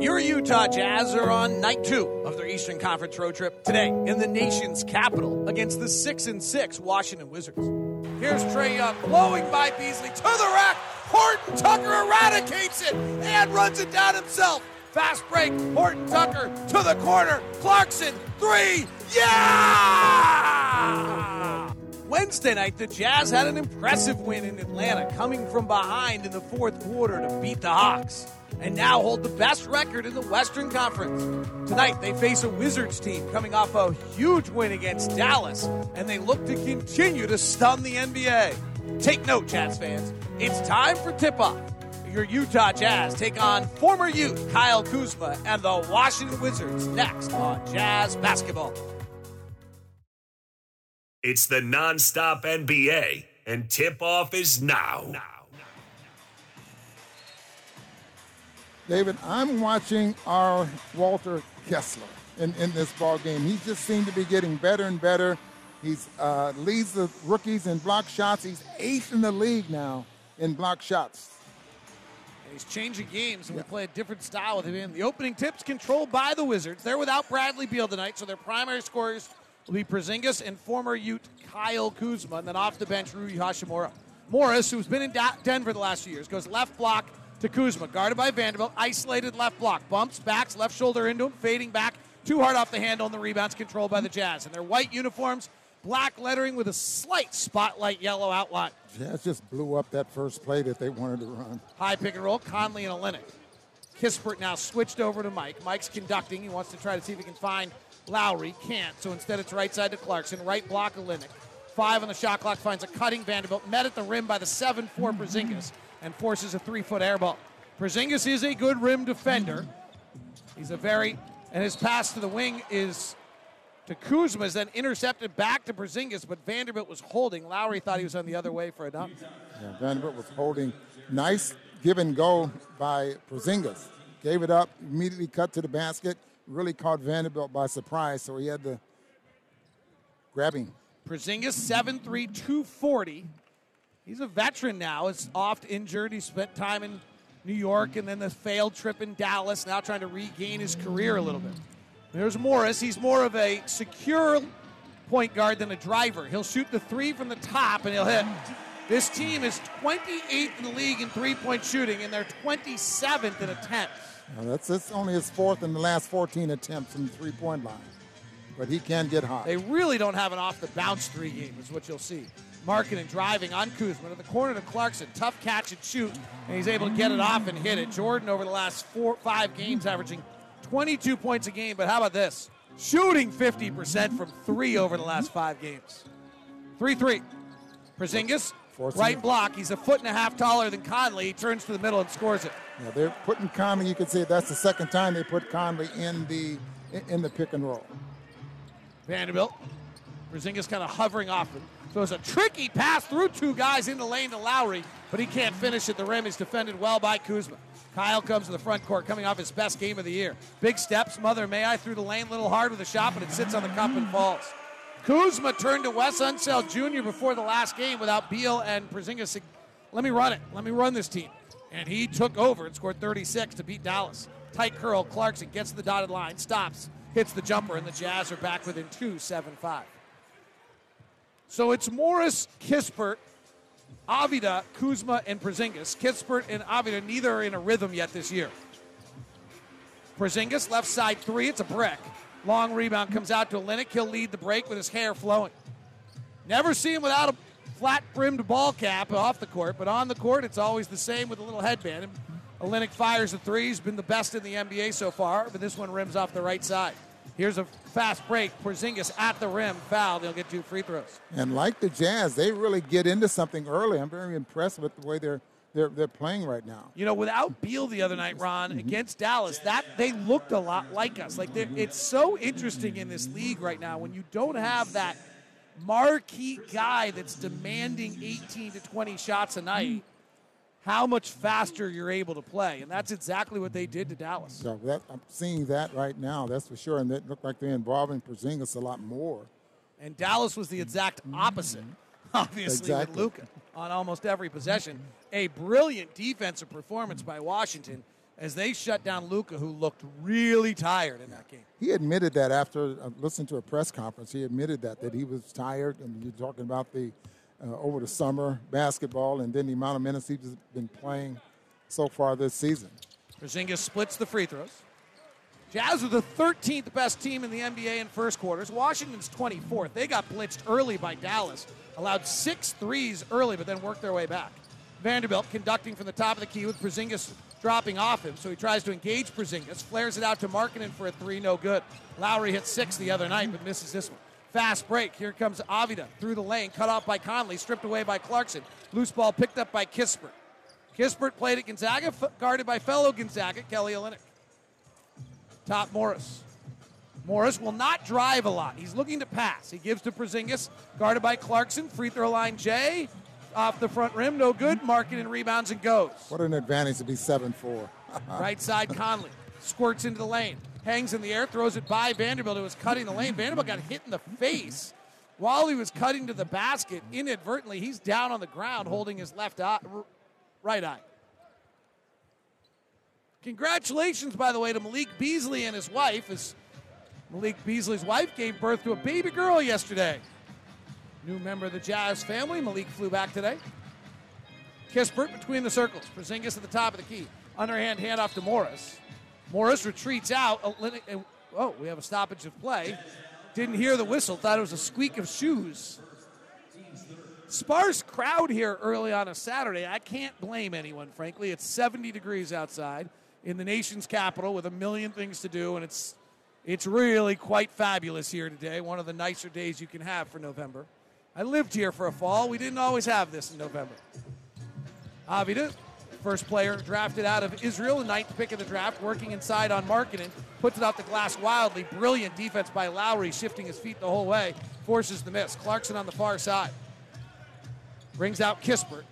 Your Utah Jazz are on night two of their Eastern Conference road trip today in the nation's capital against the six and six Washington Wizards. Here's Trae Young blowing by Beasley to the rack. Horton Tucker eradicates it and runs it down himself. Fast break. Horton Tucker to the corner. Clarkson three. Yeah! Wednesday night, the Jazz had an impressive win in Atlanta, coming from behind in the fourth quarter to beat the Hawks and now hold the best record in the Western Conference. Tonight, they face a Wizards team coming off a huge win against Dallas, and they look to continue to stun the NBA. Take note, Jazz fans. It's time for tip off. Your Utah Jazz take on former Ute Kyle Kuzma and the Washington Wizards next on Jazz Basketball. It's the nonstop NBA, and tip off is now. now. David, I'm watching our Walter Kessler in, in this ball game. He just seemed to be getting better and better. He's uh, leads the rookies in block shots. He's eighth in the league now in block shots. And he's changing games, and yeah. we play a different style with him. The opening tip's controlled by the Wizards. They're without Bradley Beal tonight, so their primary scorers will be Porzingis and former Ute Kyle Kuzma, and then off the bench Rui Hachimura. Morris, who's been in Denver the last few years, goes left block to Kuzma, guarded by Vanderbilt, isolated left block, bumps, backs, left shoulder into him, fading back, too hard off the handle, and the rebounds controlled by the Jazz. And their white uniforms, black lettering with a slight spotlight yellow outline. Jazz just blew up that first play that they wanted to run. High pick and roll, Conley and Olynyk. Kispert now switched over to Mike. Mike's conducting. He wants to try to see if he can find Lauri. Can't. So instead it's right side to Clarkson. Right block Olynyk. Five on the shot clock finds a cutting Vanderbilt. Met at the rim by the 7 4 Porzingis and forces a three foot air ball. Porzingis is a good rim defender. He's a very, and his pass to the wing is to Kuzma, is then intercepted back to Porzingis, but Vanderbilt was holding. Lauri thought he was on the other way for a dunk. Yeah, Vanderbilt was holding. Nice give and go by Porzingis. Gave it up, immediately cut to the basket, really caught Vanderbilt by surprise, so he had to grab him. Porzingis, 7'3, 240. He's a veteran now. Is oft injured. He spent time in New York and then the failed trip in Dallas. Now trying to regain his career a little bit. There's Morris. He's more of a secure point guard than a driver. He'll shoot the three from the top and he'll hit. This team is 28th in the league in three point shooting, and they're 27th in attempts. Now that's, that's only his fourth in the last 14 attempts from the three point line. But he can get hot. They really don't have an off the bounce three game, is what you'll see. Markkanen and driving on Kuzma to the corner to Clarkson. Tough catch and shoot, and he's able to get it off and hit it. Jordan over the last four, five games averaging 22 points a game, but how about this? Shooting 50% from three over the last five games. 3 3. Porzingis, right block. He's a foot and a half taller than Conley. He turns to the middle and scores it. Yeah, they're putting Conley, you could say that's the second time they put Conley in the in the pick and roll. Vanderbilt. Porzingis kind of hovering off him. It's a tricky pass through two guys in the lane to Lauri, but he can't finish at the rim. He's defended well by Kuzma. Kyle comes to the front court, coming off his best game of the year. Big steps, Mother May I through the lane, a little hard with a shot, but it sits on the cup and falls. Kuzma turned to Wes Unseld Jr. before the last game without Beal and Porzingis. Let me run it. Let me run this team. And he took over and scored 36 to beat Dallas. Tight curl. Clarkson gets to the dotted line, stops, hits the jumper, and the Jazz are back within two, 7 5. So it's Morris, Kispert, Avdija, Kuzma, and Porzingis. Kispert and Avdija, neither are in a rhythm yet this year. Porzingis, left side three, it's a brick. Long rebound comes out to Olynyk. He'll lead the break with his hair flowing. Never see him without a flat brimmed ball cap off the court, but on the court, it's always the same with a little headband. Olynyk fires a three. He's been the best in the NBA so far, but this one rims off the right side. Here's a fast break. Porzingis at the rim, foul. They'll get two free throws. And like the Jazz, they really get into something early. I'm very impressed with the way they're they're, they're playing right now. You know, without Beal the other night, Ron, mm-hmm. against Dallas, that they looked a lot like us. Like it's so interesting in this league right now when you don't have that marquee guy that's demanding 18 to 20 shots a night. How much faster you're able to play, and that's exactly what they did to Dallas. So that, I'm seeing that right now. That's for sure, and it looked like they're involving Porzingis a lot more. And Dallas was the exact opposite, obviously, Exactly. with Luka on almost every possession. A brilliant defensive performance by Washington as they shut down Luka, who looked really tired in that game. He admitted that after uh, listening to a press conference. He admitted that that he was tired, and you're talking about the uh, over the summer basketball, and then the amount of minutes he's been playing so far this season. Porzingis splits the free throws. Jazz are the 13th best team in the NBA in first quarters. Washington's 24th. They got blitzed early by Dallas, allowed six threes early, but then worked their way back. Vanderbilt conducting from the top of the key with Porzingis dropping off him, so he tries to engage Porzingis, flares it out to Markkanen for a three, no good. Lauri hit six the other night, but misses this one. Fast break. Here comes Avdija through the lane, cut off by Conley, stripped away by Clarkson. Loose ball picked up by Kispert. Kispert played at Gonzaga, f- guarded by fellow Gonzaga, Kelly Olynyk. Top Morris. Morris will not drive a lot. He's looking to pass. He gives to Porzingis, guarded by Clarkson. Free throw line Jay. Off the front rim, no good. Markkanen and rebounds and goes. What an advantage to be 7 4. Right side Conley. Squirts into the lane. Hangs in the air, throws it by Vanderbilt, who was cutting the lane. Vanderbilt got hit in the face while he was cutting to the basket. Inadvertently, he's down on the ground holding his left eye, right eye. Congratulations, by the way, to Malik Beasley and his wife. As Malik Beasley's wife gave birth to a baby girl yesterday. New member of the Jazz family. Malik flew back today. Kispert between the circles. Porzingis at the top of the key. Underhand handoff to Morris. Morris retreats out. Oh, eh, oh, we have a stoppage of play. Didn't hear the whistle. Thought it was a squeak of shoes. Sparse crowd here early on a Saturday. I can't blame anyone, frankly. It's 70 degrees outside in the nation's capital with a million things to do, and it's it's really quite fabulous here today. One of the nicer days you can have for November. I lived here for a fall. We didn't always have this in November. Avdija, first player drafted out of Israel, the ninth pick of the draft, working inside on Markkanen, puts it off the glass wildly. Brilliant defense by Lauri, shifting his feet the whole way, forces the miss. Clarkson on the far side. Brings out Kispert.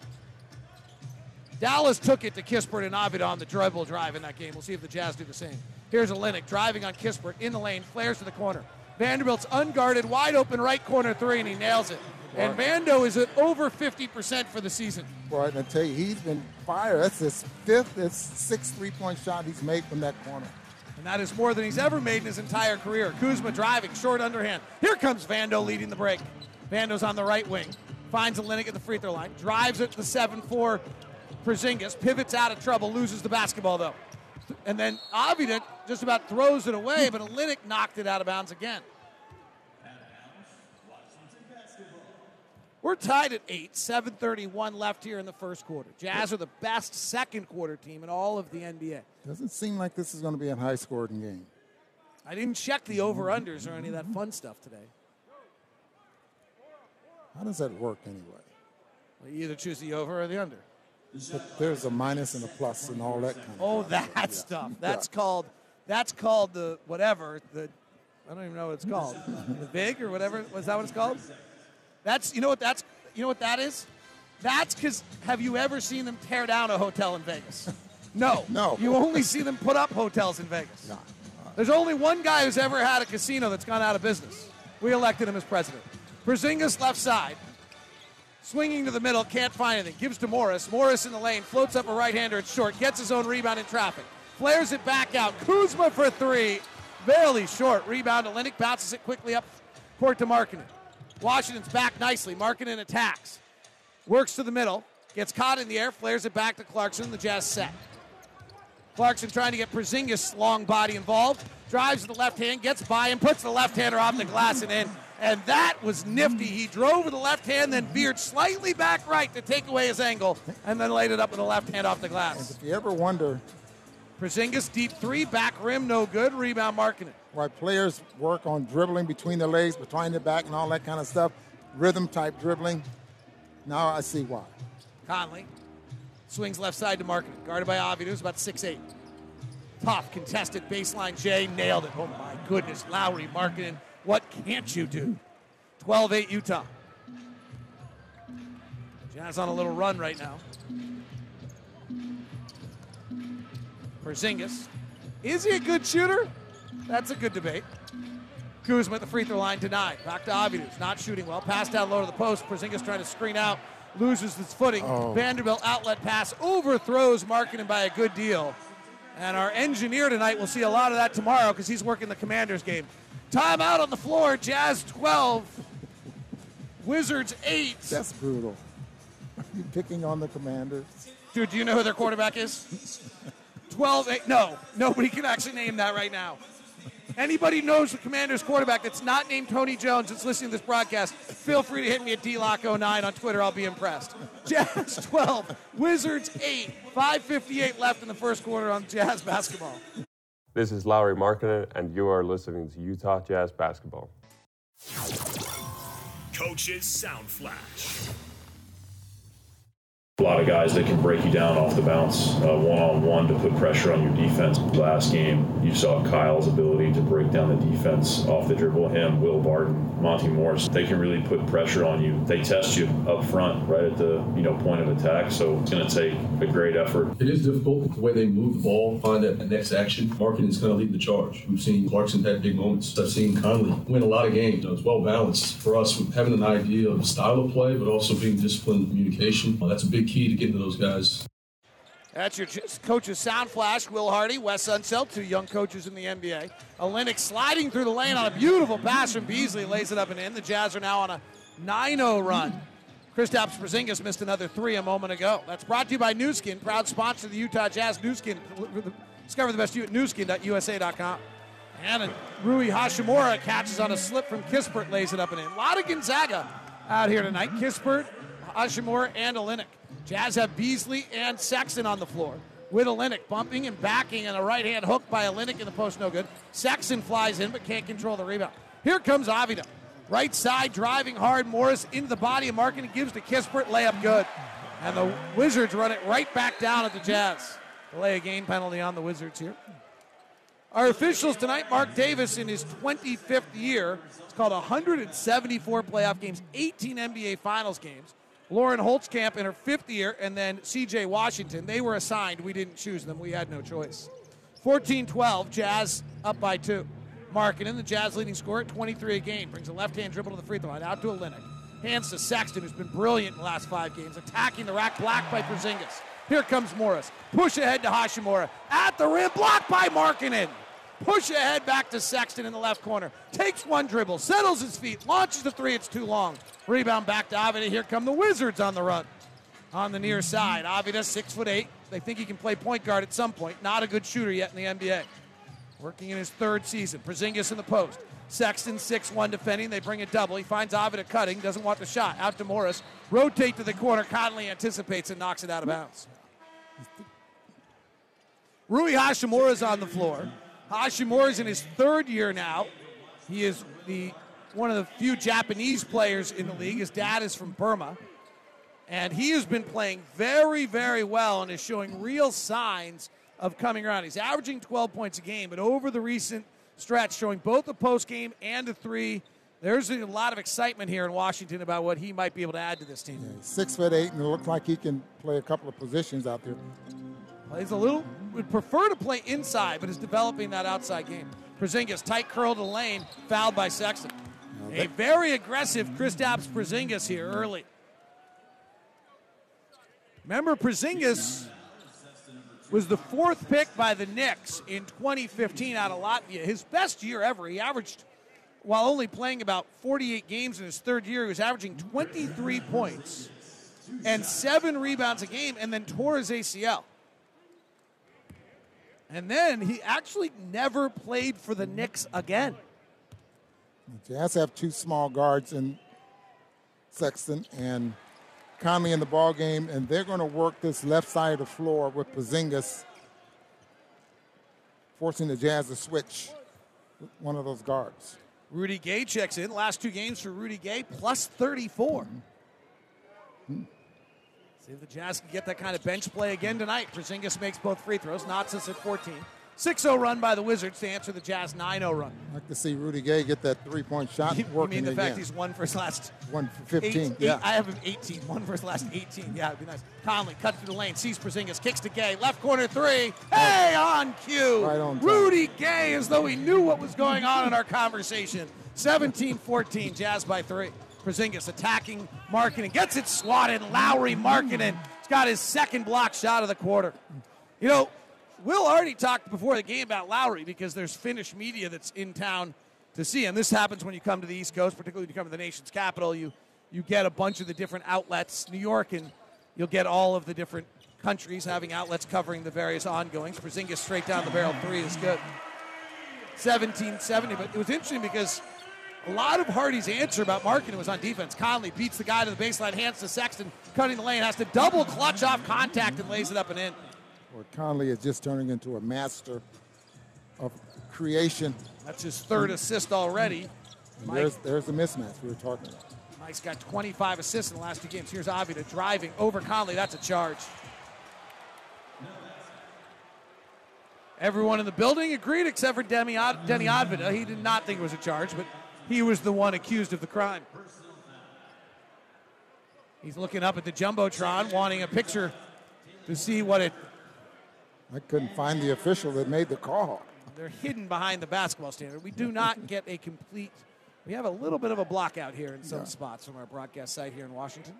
Dallas took it to Kispert and Avdija on the dribble drive in that game. We'll see if the Jazz do the same. Here's Olynyk driving on Kispert in the lane, flares to the corner. Vanderbilt's unguarded, wide open right corner three, and he nails it. And Vando is at over 50% for the season. Boy, I tell you, he's been fired. That's his fifth, his sixth three point shot he's made from that corner. And that is more than he's ever made in his entire career. Kuzma driving, short underhand. Here comes Vando leading the break. Vando's on the right wing. Finds Olynyk at the free throw line. Drives it to the 7 4 Porzingis. Pivots out of trouble. Loses the basketball, though. And then Avdija just about throws it away, but Olynyk knocked it out of bounds again. We're tied at eight, 7:31 left here in the first quarter. Jazz are the best second quarter team in all of the NBA. Doesn't seem like this is going to be a high scoring game. I didn't check the over unders or any of that fun stuff today. How does that work anyway? Well, you either choose the over or the under. But there's a minus and a plus and all that kind of Oh, that stuff. That's called. That's called the whatever. The I don't even know what it's called. the big or whatever. Was that what it's called? That's you know what that's you know what that is. That's because have you ever seen them tear down a hotel in Vegas? No. No. You only see them put up hotels in Vegas. There's only one guy who's ever had a casino that's gone out of business. We elected him as president. Porzingis left side. Swinging to the middle, can't find anything. Gives to Morris. Morris in the lane, floats up a right hander. It's short. Gets his own rebound in traffic. Flares it back out. Kuzma for three. Barely short. Rebound. to Olynyk bounces it quickly up court to Markkanen. Washington's back nicely. Markkanen attacks. Works to the middle. Gets caught in the air. Flares it back to Clarkson. The Jazz set. Clarkson trying to get Porzingis' long body involved. Drives to the left hand, gets by him, puts the left hander off the glass and in. And that was nifty. He drove with the left hand, then veered slightly back right to take away his angle, and then laid it up with the left hand off the glass. If you ever wonder Porzingis deep three, back rim, no good. Rebound, Markkanen it. Why players work on dribbling between the legs, behind the back, and all that kind of stuff, rhythm type dribbling, now I see why. Conley Swings left side to Markkanen. Guarded by Avi, who's about 6'8. Tough, contested baseline Jay Nailed it. Oh my goodness. Lauri, Markkanen. What can't you do? 12 8 Utah. Jazz on a little run right now. Porzingis. Is he a good shooter? That's a good debate. Kuzma at the free throw line denied. Back to Avidus, not shooting well. Pass down low to the post. Porzingis trying to screen out, loses his footing. Oh. Vanderbilt outlet pass overthrows Markkanen by a good deal. And our engineer tonight will see a lot of that tomorrow because he's working the Commanders game. Timeout on the floor. Jazz 12, Wizards 8. That's brutal. You picking on the Commanders? Dude, do you know who their quarterback is? 12 8. No, nobody can actually name that right now. Anybody knows the Commanders quarterback that's not named Tony Jones that's listening to this broadcast, feel free to hit me at DLocke09 on Twitter. I'll be impressed. Jazz 12, Wizards 8, 5.58 left in the first quarter on Jazz basketball. This is Lauri Markkanen, and you are listening to Utah Jazz Basketball. Coach's Sound Flash. A lot of guys that can break you down off the bounce, one on one to put pressure on your defense. Last game, you saw Kyle's ability to break down the defense off the dribble. Him, Will Barton, Monte Morris, they can really put pressure on you. They test you up front, right at the you know point of attack. So it's going to take a great effort. It is difficult the way they move the ball, find that next action. Markkanen is going to lead the charge. We've seen Clarkson had big moments. I've seen Conley win a lot of games. It's well balanced for us having an idea of the style of play, but also being disciplined in communication. That's a big key to getting to those guys. That's your coach's sound flash. Will Hardy, Wes Unseld, two young coaches in the NBA. Olynyk sliding through the lane on a beautiful pass from Beasley, lays it up and in. The Jazz are now on a 9-0 run. Kristaps Porzingis missed another three a moment ago. That's brought to you by Nu Skin, proud sponsor of the Utah Jazz. Nu Skin, discover the best you at nuskin.usa.com. And Rui Hachimura catches on a slip from Kispert, lays it up and in. A lot of Gonzaga out here tonight. Kispert, Hachimura, and Olynyk. Jazz have Beasley and Sexton on the floor. With Olynyk bumping and backing and a right hand hook by Olynyk in the post, no good. Sexton flies in but can't control the rebound. Here comes Avdija. Right side, driving hard. Morris into the body of Markkanen gives to Kispert, layup good. And the Wizards run it right back down at the Jazz. Delay a game penalty on the Wizards here. Our officials tonight, Mark Davis in his 25th year. It's called 174 playoff games, 18 NBA Finals games. Lauren Holtkamp in her fifth year, and then CJ Washington. They were assigned. We didn't choose them. We had no choice. 14 12, Jazz up by two. Markkanen, the Jazz leading scorer at 23 a game, brings a left hand dribble to the free throw line, out to Olynyk. Hands to Sexton, who's been brilliant in the last five games, attacking the rack, blocked by Porzingis. Here comes Morris. Push ahead to Hachimura. At the rim, blocked by Markkanen. Push ahead back to Sexton in the left corner. Takes one dribble, settles his feet, launches the three. It's too long. Rebound back to Avdija. Here come the Wizards on the run. On the near side, Avdija, six foot eight. They think he can play point guard at some point. Not a good shooter yet in the NBA. Working in his third season. Porzingis in the post. Sexton 6-1 defending. They bring a double. He finds Avdija cutting. Doesn't want the shot. Out to Morris. Rotate to the corner. Conley anticipates and knocks it out of bounds. Rui Hachimura is on the floor. Hachimura is in his third year now. He is the one of the few Japanese players in the league. His dad is from Burma. And he has been playing very, very well and is showing real signs of coming around. He's averaging 12 points a game, but over the recent stretch, showing both the post game and the three, there's a lot of excitement here in Washington about what he might be able to add to this team. Yeah, six foot eight, and it looks like he can play a couple of positions out there. Plays a little, would prefer to play inside, but is developing that outside game. Porzingis, tight curl to lane, fouled by Sexton. A very aggressive Kristaps Porzingis here early. Remember, Porzingis was the fourth pick by the Knicks in 2015 out of Latvia. His best year ever. He averaged, while only playing about 48 games in his third year, he was averaging 23 points and seven rebounds a game, and then tore his ACL. And then he actually never played for the Knicks again. The Jazz have two small guards in Sexton and Conley in the ball game, and they're going to work this left side of the floor with Porzingis, forcing the Jazz to switch one of those guards. Rudy Gay checks in. Last two games for Rudy Gay, plus 34. Mm-hmm. See if the Jazz can get that kind of bench play again tonight. Porzingis makes both free throws, knocks us at 14. 6-0 run by the Wizards to answer the Jazz 9-0 run. I'd like to see Rudy Gay get that three-point shot You working mean the again. fact he's one for his last One for 15, eight- yeah. eight- I have him 18. One for his last 18. Yeah, it'd be nice. Conley cuts through the lane, sees Porzingis, kicks to Gay, left corner three. Oh. Hey, on cue. Right on time. Rudy Gay, as though he knew what was going on in our conversation. 17-14, Jazz by three. Porzingis attacking Markkinen, gets it swatted. Lauri Markkanen. He's got his second block shot of the quarter. You know, Will already talked before the game about Lauri because there's Finnish media that's in town to see him. This happens when you come to the East Coast, particularly when you come to the nation's capital. You you get a bunch of the different outlets. New York and you'll get all of the different countries having outlets covering the various ongoings. Porzingis straight down the barrel three is good. 1770, but it was interesting because a lot of Hardy's answer about Markkanen was on defense. Conley beats the guy to the baseline, hands to Sexton, cutting the lane, has to double clutch off contact and lays it up and in. Or Conley is just turning into a master of creation. That's his third assist already. Mike, there's, there's the mismatch we were talking about. Mike's got 25 assists in the last two games. Here's Avdija driving over Conley. That's a charge. Everyone in the building agreed except for Demi Od- Deni Avdija. He did not think it was a charge, but he was the one accused of the crime. He's looking up at the Jumbotron, wanting a picture to see what it. I couldn't find the official that made the call. They're hidden behind the basketball standard. We do not get a complete. We have a little bit of a block out here in some Yeah. spots from our broadcast site here in Washington.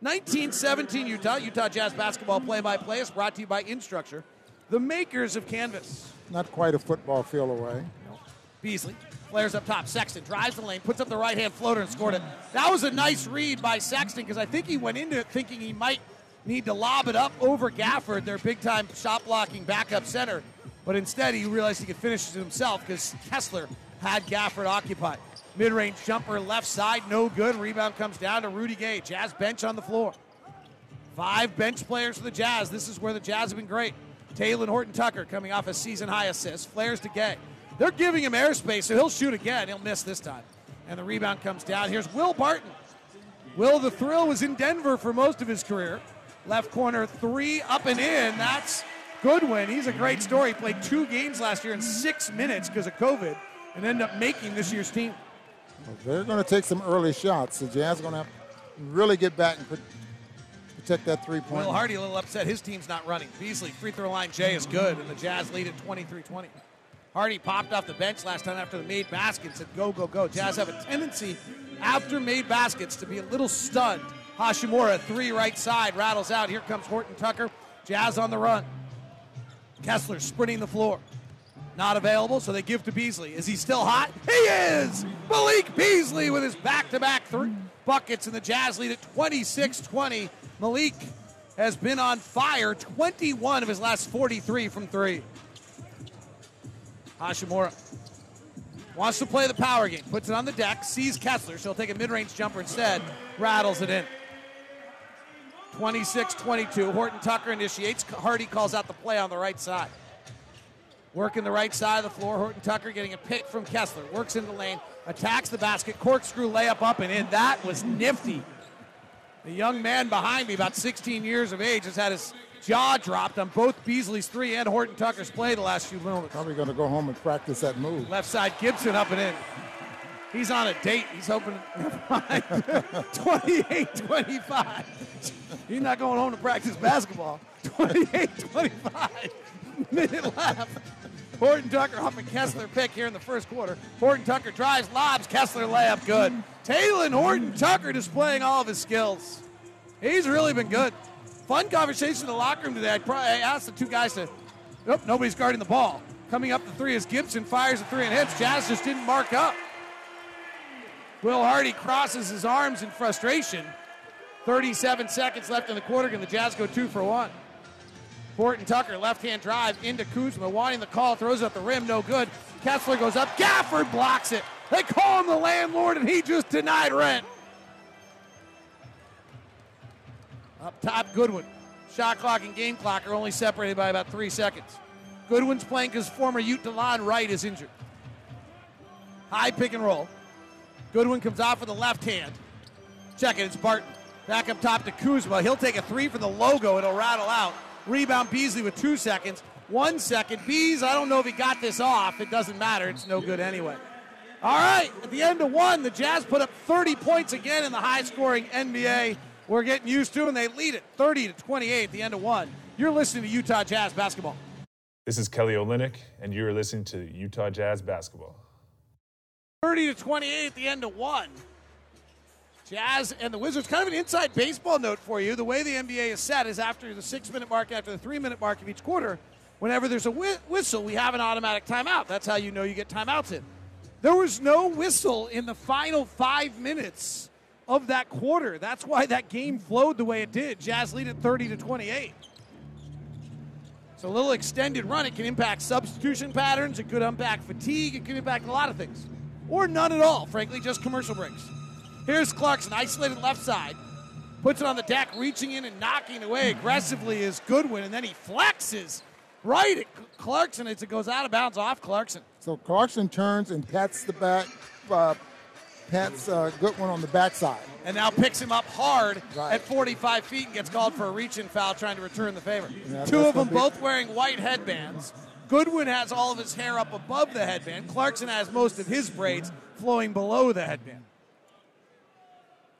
1917 Utah, Utah Jazz basketball play-by-play is brought to you by Instructure, the makers of Canvas. Not quite a football feel away. Beasley flares up top. Sexton drives the lane, puts up the right hand floater, and scored it. That was a nice read by Sexton because I think he went into it thinking he might need to lob it up over Gafford, their big time shot blocking backup center. But instead, he realized he could finish it himself because Kessler had Gafford occupied. Mid range jumper left side, no good. Rebound comes down to Rudy Gay. Jazz bench on the floor. Five bench players for the Jazz. This is where the Jazz have been great. Talen Horton Tucker coming off a season high assist. Flares to Gay. They're giving him airspace, so he'll shoot again. He'll miss this time. And the rebound comes down. Here's Will Barton. Will the Thrill was in Denver for most of his career. Left corner three up and in. That's Goodwin. He's a great story. He played two games last year in six minutes because of COVID and ended up making this year's team. Well, they're going to take some early shots. The Jazz are going to have really get back and put, protect that three-point. Will Hardy a little upset. His team's not running. Beasley, free throw line J is good, and the Jazz lead at 23 20. Hardy popped off the bench last time after the made basket, said, Go, go, go. Jazz have a tendency after made baskets to be a little stunned. Hachimura, three right side, rattles out. Here comes Horton Tucker. Jazz on the run. Kessler sprinting the floor. Not available, so they give to Beasley. Is he still hot? He is! Malik Beasley with his back to back three buckets, and the Jazz lead at 26 20. Malik has been on fire 21 of his last 43 from three. Hachimura wants to play the power game, puts it on the deck, sees Kessler. She'll take a mid range jumper instead, rattles it in. 26 22. Horton Tucker initiates. Hardy calls out the play on the right side. Working the right side of the floor. Horton Tucker getting a pick from Kessler. Works in the lane, attacks the basket, corkscrew layup up and in. That was nifty. The young man behind me, about 16 years of age, has had his jaw dropped on both Beasley's three and Horton Tucker's play the last few moments. Probably going to go home and practice that move. Left side, Gibson up and in. He's on a date. He's hoping. Never mind. 28 25. He's not going home to practice basketball. 28 25. Minute left. Horton Tucker off Kessler pick here in the first quarter. Horton Tucker drives, lobs, Kessler layup good. Talen Horton Tucker displaying all of his skills. He's really been good. Fun conversation in the locker room today. I, probably, I asked the two guys to. Nope, nobody's guarding the ball. Coming up the three is Gibson fires a three and hits. Jazz just didn't mark up. Will Hardy crosses his arms in frustration. 37 seconds left in the quarter. Can the Jazz go two for one? Horton Tucker, left hand drive into Kuzma, wanting the call, throws it at the rim, no good. Kessler goes up, Gafford blocks it. They call him the landlord, and he just denied rent. Up top, Goodwin. Shot clock and game clock are only separated by about three seconds. Goodwin's playing because former Ute DeLon Wright is injured. High pick and roll. Goodwin comes out with the left hand. Check it, it's Barton. Back up top to Kuzma. He'll take a three for the logo. It'll rattle out. Rebound Beasley with two seconds. One second. Bees, I don't know if he got this off. It doesn't matter. It's no good anyway. All right, at the end of one, the Jazz put up 30 points again in the high scoring NBA. We're getting used to, and they lead it 30 to 28 at the end of one. You're listening to Utah Jazz basketball. This is Kelly Olynyk, and you're listening to Utah Jazz basketball. 30 to 28 at the end of one. Jazz and the Wizards. Kind of an inside baseball note for you. The way the NBA is set is after the six minute mark, after the three minute mark of each quarter, whenever there's a whi- whistle, we have an automatic timeout. That's how you know you get timeouts in. There was no whistle in the final five minutes of that quarter. That's why that game flowed the way it did. Jazz lead at 30 to 28. So a little extended run. It can impact substitution patterns. It could impact fatigue. It could impact a lot of things. Or none at all, frankly, just commercial breaks. Here's Clarkson, isolated left side. Puts it on the deck, reaching in and knocking away aggressively is Goodwin, and then he flexes right at Clarkson as it goes out of bounds off Clarkson. So Clarkson turns and pats the back, uh, pats uh, Goodwin on the backside. And now picks him up hard Right. at 45 feet and gets called for a reach-in foul trying to return the favor. Yeah, Two of them be- both wearing white headbands. Goodwin has all of his hair up above the headband. Clarkson has most of his braids flowing below the headband.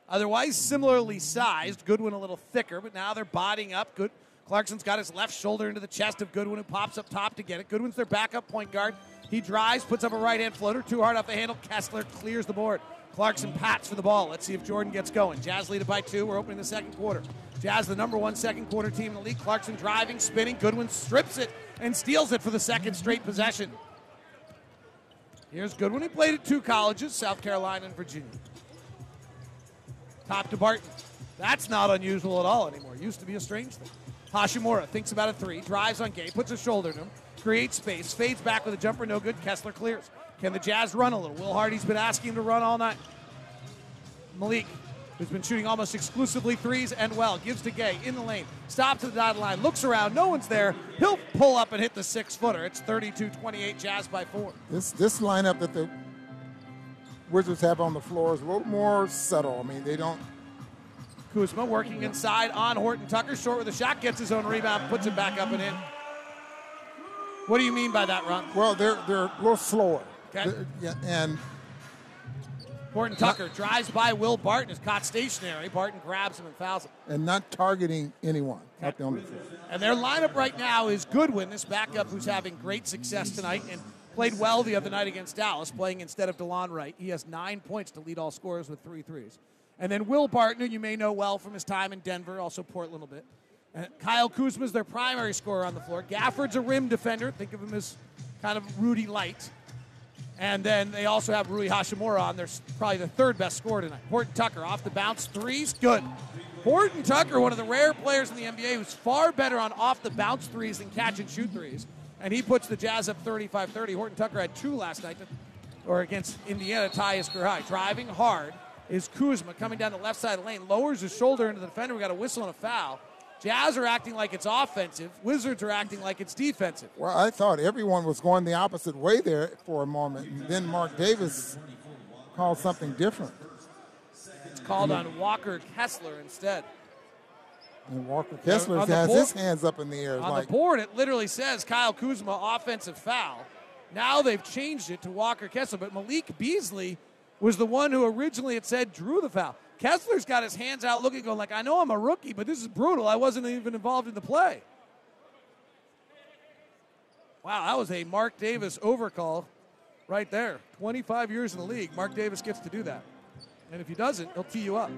Otherwise, similarly sized. Goodwin a little thicker, but now they're bodying up. Good. Clarkson's got his left shoulder into the chest of Goodwin, who pops up top to get it. Goodwin's their backup point guard. He drives, puts up a right hand floater, too hard off the handle. Kessler clears the board. Clarkson pats for the ball. Let's see if Jordan gets going. Jazz lead it by two. We're opening the second quarter. Jazz, the number one second quarter team in the league. Clarkson driving, spinning. Goodwin strips it and steals it for the second straight possession. Here's Goodwin. He played at two colleges, South Carolina and Virginia. Top to Barton. That's not unusual at all anymore. Used to be a strange thing. Hachimura thinks about a three, drives on Gay, puts a shoulder to him, creates space, fades back with a jumper, no good. Kessler clears. Can the Jazz run a little? Will Hardy's been asking him to run all night. Malik, who's been shooting almost exclusively threes and well, gives to Gay in the lane, stops at the dotted line, looks around, no one's there. He'll pull up and hit the six footer. It's 32 28, Jazz by four. This this lineup that the Wizards have on the floor is a little more subtle. I mean, they don't. Kuzma working inside on Horton Tucker, short with a shot, gets his own rebound, puts it back up and in. What do you mean by that, Ron? Well, they're they're a little slower. Okay. Yeah, and Horton Tucker drives by Will Barton, is caught stationary. Barton grabs him and fouls him. and not targeting anyone there on the. And their lineup right now is Goodwin, this backup who's having great success tonight and played well the other night against Dallas, playing instead of DeLon Wright. He has nine points to lead all scorers with three threes. And then Will Barton, you may know well from his time in Denver, also Portland a little bit. Uh, Kyle Kuzma is their primary scorer on the floor. Gafford's a rim defender. Think of him as kind of Rudy Light. And then they also have Rui Hachimura on. They're probably the third best scorer tonight. Horton Tucker off the bounce threes, good. Horton Tucker, one of the rare players in the NBA who's far better on off the bounce threes than catch and shoot threes. And he puts the Jazz up 35 30. Horton Tucker had two last night, to- or against Indiana, tie his career high. Driving hard is Kuzma coming down the left side of the lane, lowers his shoulder into the defender. We got a whistle and a foul. Jazz are acting like it's offensive. Wizards are acting like it's defensive. Well, I thought everyone was going the opposite way there for a moment. And then Mark Davis called something different. It's called on Walker Kessler instead. And Walker Kessler has board- his hands up in the air. On like, the board, it literally says Kyle Kuzma offensive foul. Now they've changed it to Walker Kessler, but Malik Beasley was the one who originally had said drew the foul. Kessler's got his hands out looking, going like, I know I'm a rookie, but this is brutal. I wasn't even involved in the play. Wow, that was a Mark Davis overcall right there. 25 years in the league, Mark Davis gets to do that. And if he doesn't, he'll tee you up.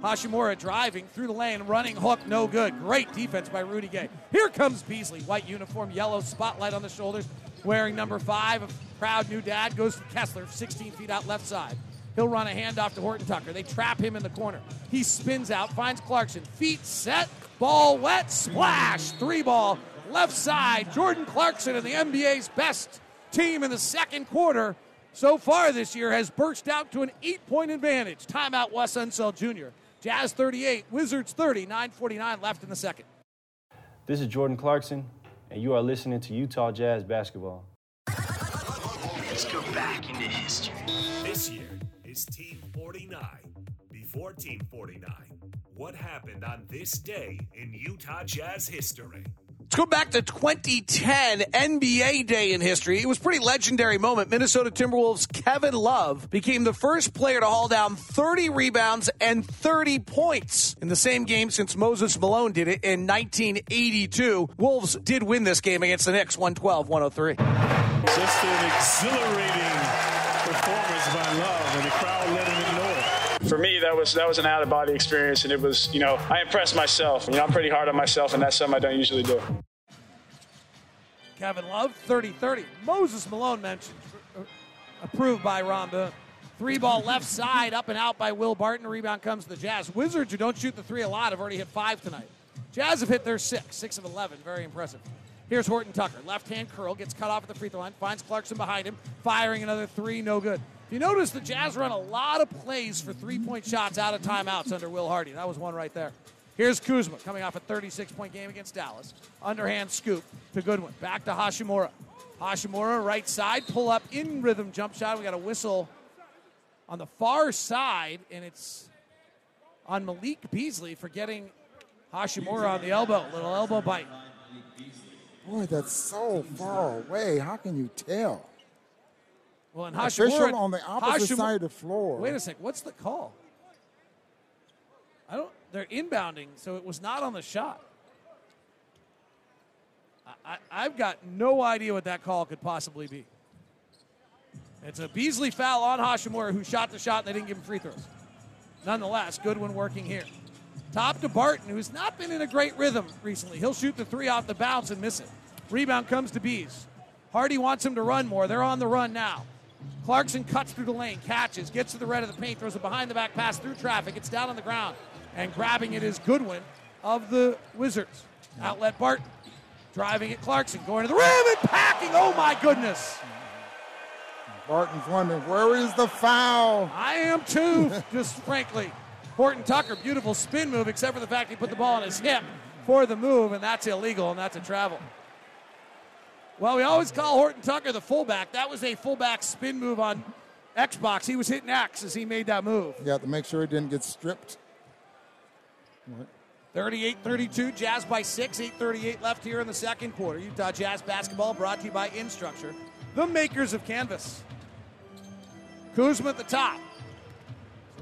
Hachimura driving through the lane, running hook, no good. Great defense by Rudy Gay. Here comes Beasley, white uniform, yellow spotlight on the shoulders, wearing number five. A proud new dad goes to Kessler, 16 feet out left side. He'll run a handoff to Horton Tucker. They trap him in the corner. He spins out, finds Clarkson. Feet set, ball wet, splash. Three ball, left side. Jordan Clarkson and the NBA's best team in the second quarter so far this year has burst out to an eight point advantage. Timeout, Wes Unseld Jr. Jazz 38, Wizards 30, 9.49 left in the second. This is Jordan Clarkson, and you are listening to Utah Jazz Basketball. Let's go back into history. This year is Team 49. Before Team 49, What happened on this day in Utah Jazz history? Let's go back to 2010 NBA Day in history. It was a pretty legendary moment. Minnesota Timberwolves Kevin Love became the first player to haul down 30 rebounds and 30 points in the same game since Moses Malone did it in 1982. Wolves did win this game against the Knicks 112-103. Just an exhilarating performance by Love, and the crowd let him ignore it. For me, that was that was an out of body experience, and it was you know I impressed myself. You know I'm pretty hard on myself, and that's something I don't usually do. Kevin Love, 30-30. Moses Malone mentioned, uh, approved by Ron. Three ball left side, up and out by Will Barton. Rebound comes to the Jazz. Wizards, who don't shoot the three a lot, have already hit five tonight. Jazz have hit their six, six of 11. Very impressive. Here's Horton Tucker. Left hand curl, gets cut off at the free throw line, finds Clarkson behind him, firing another three, no good. If you notice, the Jazz run a lot of plays for three point shots out of timeouts under Will Hardy. That was one right there. Here's Kuzma coming off a 36 point game against Dallas. Underhand scoop to Goodwin. Back to Hachimura. Hachimura, right side, pull up in rhythm jump shot. We got a whistle on the far side, and it's on Malik Beasley for getting Hachimura on the elbow. Little elbow bite. Boy, that's so far away. How can you tell? Well, and Official on the opposite Hachimura- side of the floor. Wait a sec. What's the call? I don't. They're inbounding, so it was not on the shot. I, I, I've got no idea what that call could possibly be. It's a Beasley foul on Hachimura, who shot the shot and they didn't give him free throws. Nonetheless, Goodwin working here. Top to Barton, who's not been in a great rhythm recently. He'll shoot the three off the bounce and miss it. Rebound comes to Bees. Hardy wants him to run more. They're on the run now. Clarkson cuts through the lane, catches, gets to the red of the paint, throws a behind the back pass through traffic. It's down on the ground. And grabbing it is Goodwin of the Wizards. Outlet Barton. Driving it Clarkson, going to the rim and packing. Oh my goodness. Barton's wondering, where is the foul? I am too, just frankly. Horton Tucker, beautiful spin move, except for the fact he put the ball on his hip for the move, and that's illegal, and that's a travel. Well, we always call Horton Tucker the fullback. That was a fullback spin move on Xbox. He was hitting X as he made that move. Yeah, to make sure he didn't get stripped. 38 32, Jazz by six, 8.38 left here in the second quarter. Utah Jazz basketball brought to you by Instructure, the makers of Canvas. Kuzma at the top.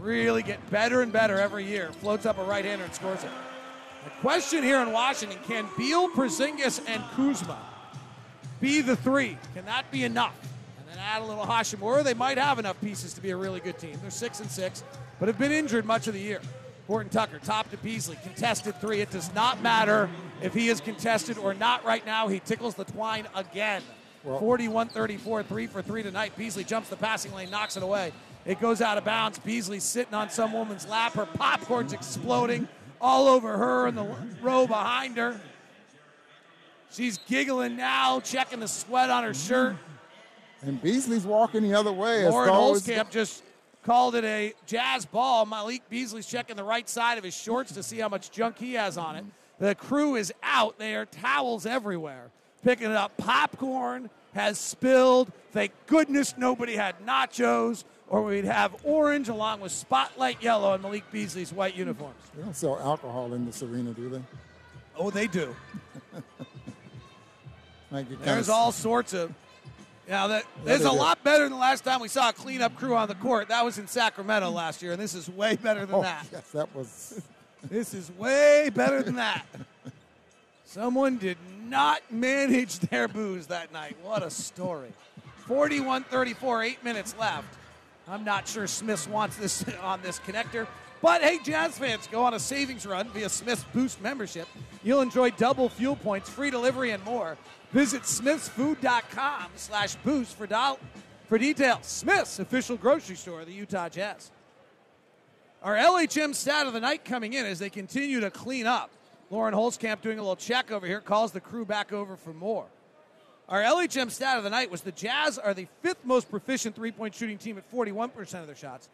Really getting better and better every year. Floats up a right hander and scores it. The question here in Washington can Beal, Porzingis, and Kuzma be the three? Can that be enough? And then add a little Hachimura. They might have enough pieces to be a really good team. They're six and six, but have been injured much of the year. Horton Tucker, top to Beasley, contested three. It does not matter if he is contested or not right now. He tickles the twine again. Well- 41 34, three for three tonight. Beasley jumps the passing lane, knocks it away. It goes out of bounds. Beasley sitting on some woman's lap. Her popcorn's exploding all over her and the row behind her. She's giggling now, checking the sweat on her mm. shirt. And Beasley's walking the other way. Lauren Holtkamp just called it a jazz ball. Malik Beasley's checking the right side of his shorts to see how much junk he has on it. The crew is out. There are towels everywhere. Picking it up. Popcorn has spilled. Thank goodness nobody had nachos, or we'd have orange along with spotlight yellow on Malik Beasley's white uniforms. They don't sell alcohol in this arena, do they? Oh, they do. Like There's all sorts of. Yeah, that, there's a do. lot better than the last time we saw a cleanup crew on the court. That was in Sacramento last year, and this is way better than Oh, that. yes, that was. This is way better than that. Someone did not manage their booze that night. What a story. 41 34, eight minutes left. I'm not sure Smith wants this on this connector. But hey, Jazz fans, go on a savings run via Smith's Boost membership. You'll enjoy double fuel points, free delivery, and more. Visit smithsfood.com slash boost for, for details. Smith's official grocery store the Utah Jazz. Our LHM stat of the night coming in as they continue to clean up. Lauren Holtkamp doing a little check over here, calls the crew back over for more. Our LHM stat of the night was the Jazz are the fifth most proficient three point shooting team at 41% of their shots.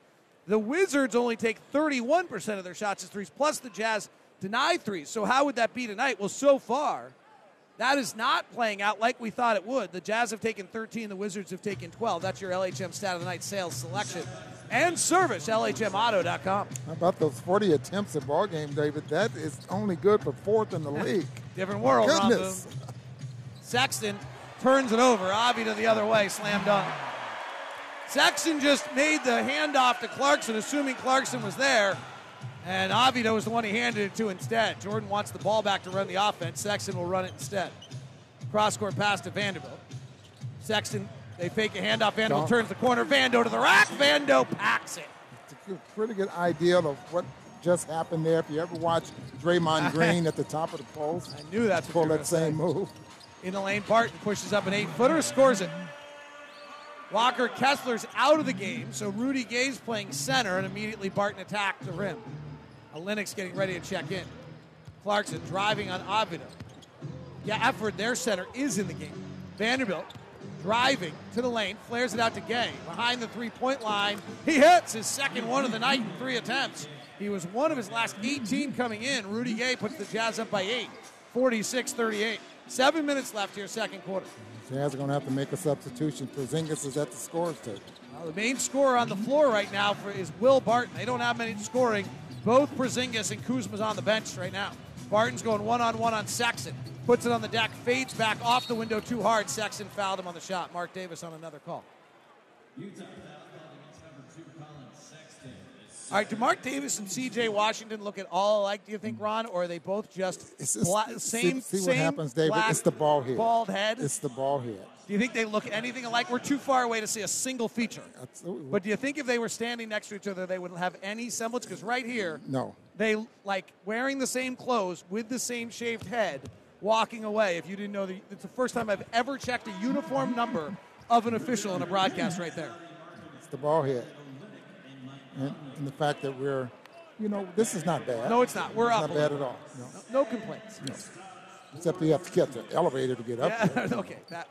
The Wizards only take 31% of their shots as threes, plus the Jazz deny threes. So, how would that be tonight? Well, so far, That is not playing out like we thought it would. The Jazz have taken 13, the Wizards have taken 12. That's your LHM stat of the night sales selection and service, LHMauto.com. How about those 40 attempts a ball game, David? That is only good for fourth in the league. Different world, Ron Goodness. Sexton turns it over. Avi to the other way, slam dunk. Sexton just made the handoff to Clarkson, assuming Clarkson was there. And Avdija was the one he handed it to instead. Jordan wants the ball back to run the offense. Sexton will run it instead. Cross court pass to Vanderbilt. Sexton, they fake a handoff. Vanderbilt Don't- turns the corner. Vando to the rack. Vando packs it. It's a pretty good idea of what just happened there. If you ever watch Draymond Green at the top of the post, I knew that's what that same move. In the lane, Barton pushes up an eight footer, scores it. Walker Kessler's out of the game, so Rudy Gay's playing center, and immediately Barton attacked the rim. Lennox getting ready to check in. Clarkson driving on Avdija. Yeah, Gafford, their center, is in the game. Vanderbilt driving to the lane, flares it out to Gay. Behind the three point line, he hits his second one of the night in three attempts. He was one of his last 18 coming in. Rudy Gay puts the Jazz up by eight, 46 38. Seven minutes left here, second quarter. Jazz are going to have to make a substitution. Porzingis is at the scores table. The main scorer on the floor right now for, is Will Barton. They don't have many scoring. Both Porzingis and Kuzma's on the bench right now. Barton's going one on one on Sexton. Puts it on the deck, fades back off the window too hard. Sexton fouled him on the shot. Marc Davis on another call. All right, do Marc Davis and C.J. Washington look at all alike? Do you think, Ron, or are they both just It's bla- same? see, what same happens, David. it's the ball head. bald head. It's the ball head. Do you think they look anything alike? We're too far away to see a single feature. Absolutely. But do you think if they were standing next to each other, they would have any semblance? Because right here, No. they like wearing the same clothes with the same shaved head, walking away. If you didn't know, the, it's the first time I've ever checked a uniform number of an official in a broadcast. Right there. It's the ball head. And, and the fact that we're, you know, this is not bad. No, it's not. We're It's up. not bad at all. No. No complaints. Except you have to get the elevator to get up Yeah, okay. That,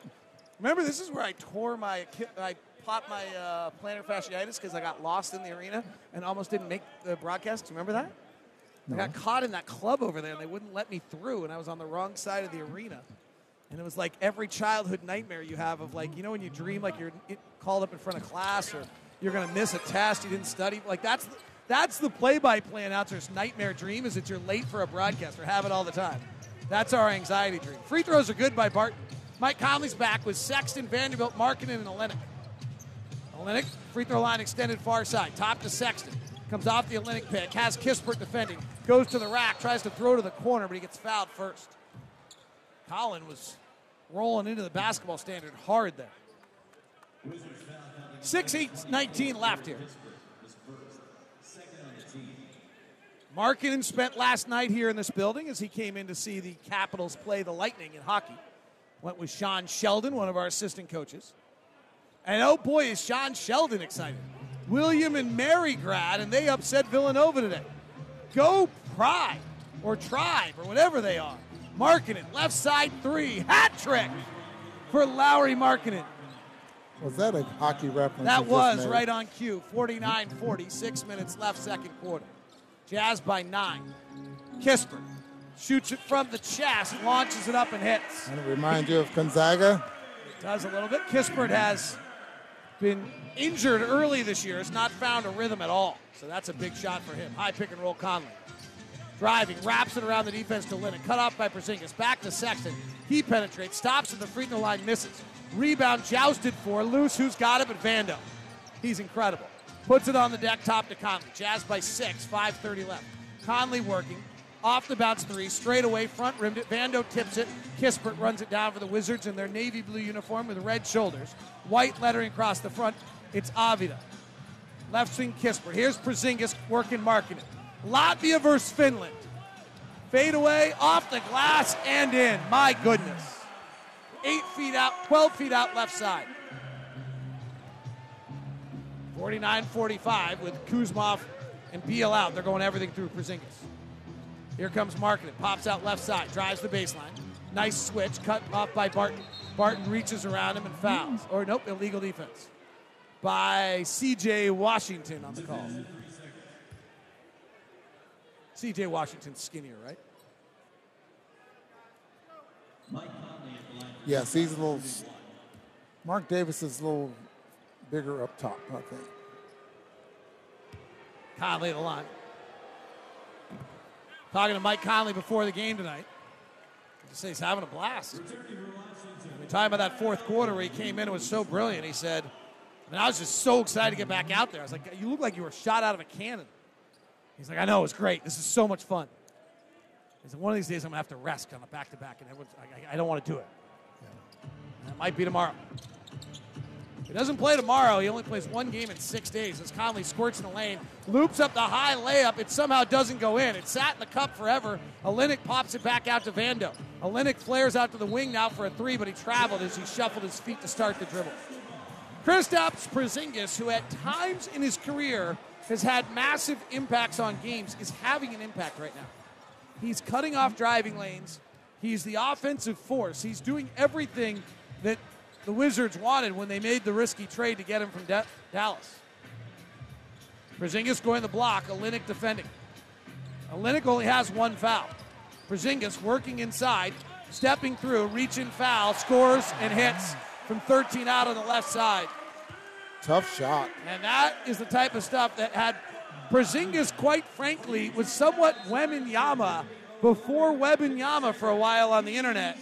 remember, this is where I tore my, I popped my uh, plantar fasciitis because I got lost in the arena and almost didn't make the broadcast. Do you remember that? I got caught in that club over there and they wouldn't let me through, and I was on the wrong side of the arena. And it was like every childhood nightmare you have of like, you know, when you dream like you're called up in front of class or you're going to miss a test, you didn't study. Like that's the, that's the play-by-play announcer's nightmare dream is that you're late for a broadcast or have it all the time. That's our anxiety dream. Free throws are good by Barton. Mike Conley's back with Sexton, Vanderbilt, Markkanen, and Olynyk. Olynyk, free throw line extended far side. Top to Sexton. Comes off the Olynyk pick. Has Kispert defending. Goes to the rack. Tries to throw to the corner, but he gets fouled first. Collin was rolling into the basketball standard hard there. 6 8 19 left here. Markkanen spent last night here in this building as he came in to see the Capitals play the Lightning in hockey. Went with Sean Sheldon, one of our assistant coaches. And oh boy, is Sean Sheldon excited. William and Mary grad, and they upset Villanova today. Go Pride, or Tribe, or whatever they are. Markkanen, left side three, hat trick for Lauri Markkanen. Was that a hockey reference? That was right on cue. 49 40, six minutes left, second quarter. Jazz by nine. Kispert shoots it from the chest, launches it up and hits. And it remind you of Gonzaga? Does a little bit. Kispert has been injured early this year, has not found a rhythm at all. So that's a big shot for him. High pick and roll Conley. Driving, wraps it around the defense to Lennon. Cut off by Porzingis. Back to Sexton. He penetrates, stops at the free throw line, misses. Rebound jousted for loose. Who's got it? But Vando. He's incredible. Puts it on the deck, top to Conley. Jazz by six, 5.30 left. Conley working. Off the bounce three, straight away, front rimmed it. Vando tips it. Kispert runs it down for the Wizards in their navy blue uniform with red shoulders. White lettering across the front. It's Avdija. Left swing Kispert. Here's Porzingis working, marking it. Latvia versus Finland. Fade away, off the glass, and in. My goodness. Eight feet out, 12 feet out left side. 49 45 with Kuzmov and Beal out. They're going everything through Porzingis. Here comes Markkanen. Pops out left side. Drives the baseline. Nice switch. Cut off by Barton. Barton reaches around him and fouls. Or nope, illegal defense. By C.J. Washington on the call. C.J. Washington's skinnier, right? Yes, he's a little. Marc Davis is a little bigger up top, I think. Conley the line. Talking to Mike Conley before the game tonight. Just say he's having a blast. We talking about that fourth quarter where he came in and was so brilliant. He said, I mean, I was just so excited to get back out there. I was like, you look like you were shot out of a cannon. He's like, I know, it's great. This is so much fun. He said, one of these days I'm going to have to rest on a back to back, and everyone's, I, I, don't want to do it. Yeah. It might be tomorrow. He doesn't play tomorrow. He only plays one game in six days. As Conley squirts in the lane, loops up the high layup. It somehow doesn't go in. It sat in the cup forever. Olynyk pops it back out to Vando. Olynyk flares out to the wing now for a three, but he traveled as he shuffled his feet to start the dribble. Kristaps Porzingis, who at times in his career has had massive impacts on games, is having an impact right now. He's cutting off driving lanes. He's the offensive force. He's doing everything that the Wizards wanted when they made the risky trade to get him from De- Dallas. Porzingis going the block, Olynyk defending. Olynyk only has one foul. Porzingis working inside, stepping through, reaching foul, scores and hits from 13 out on the left side. Tough shot. And that is the type of stuff that had Porzingis, quite frankly, was somewhat Wembanyama before Wembanyama for a while on the internet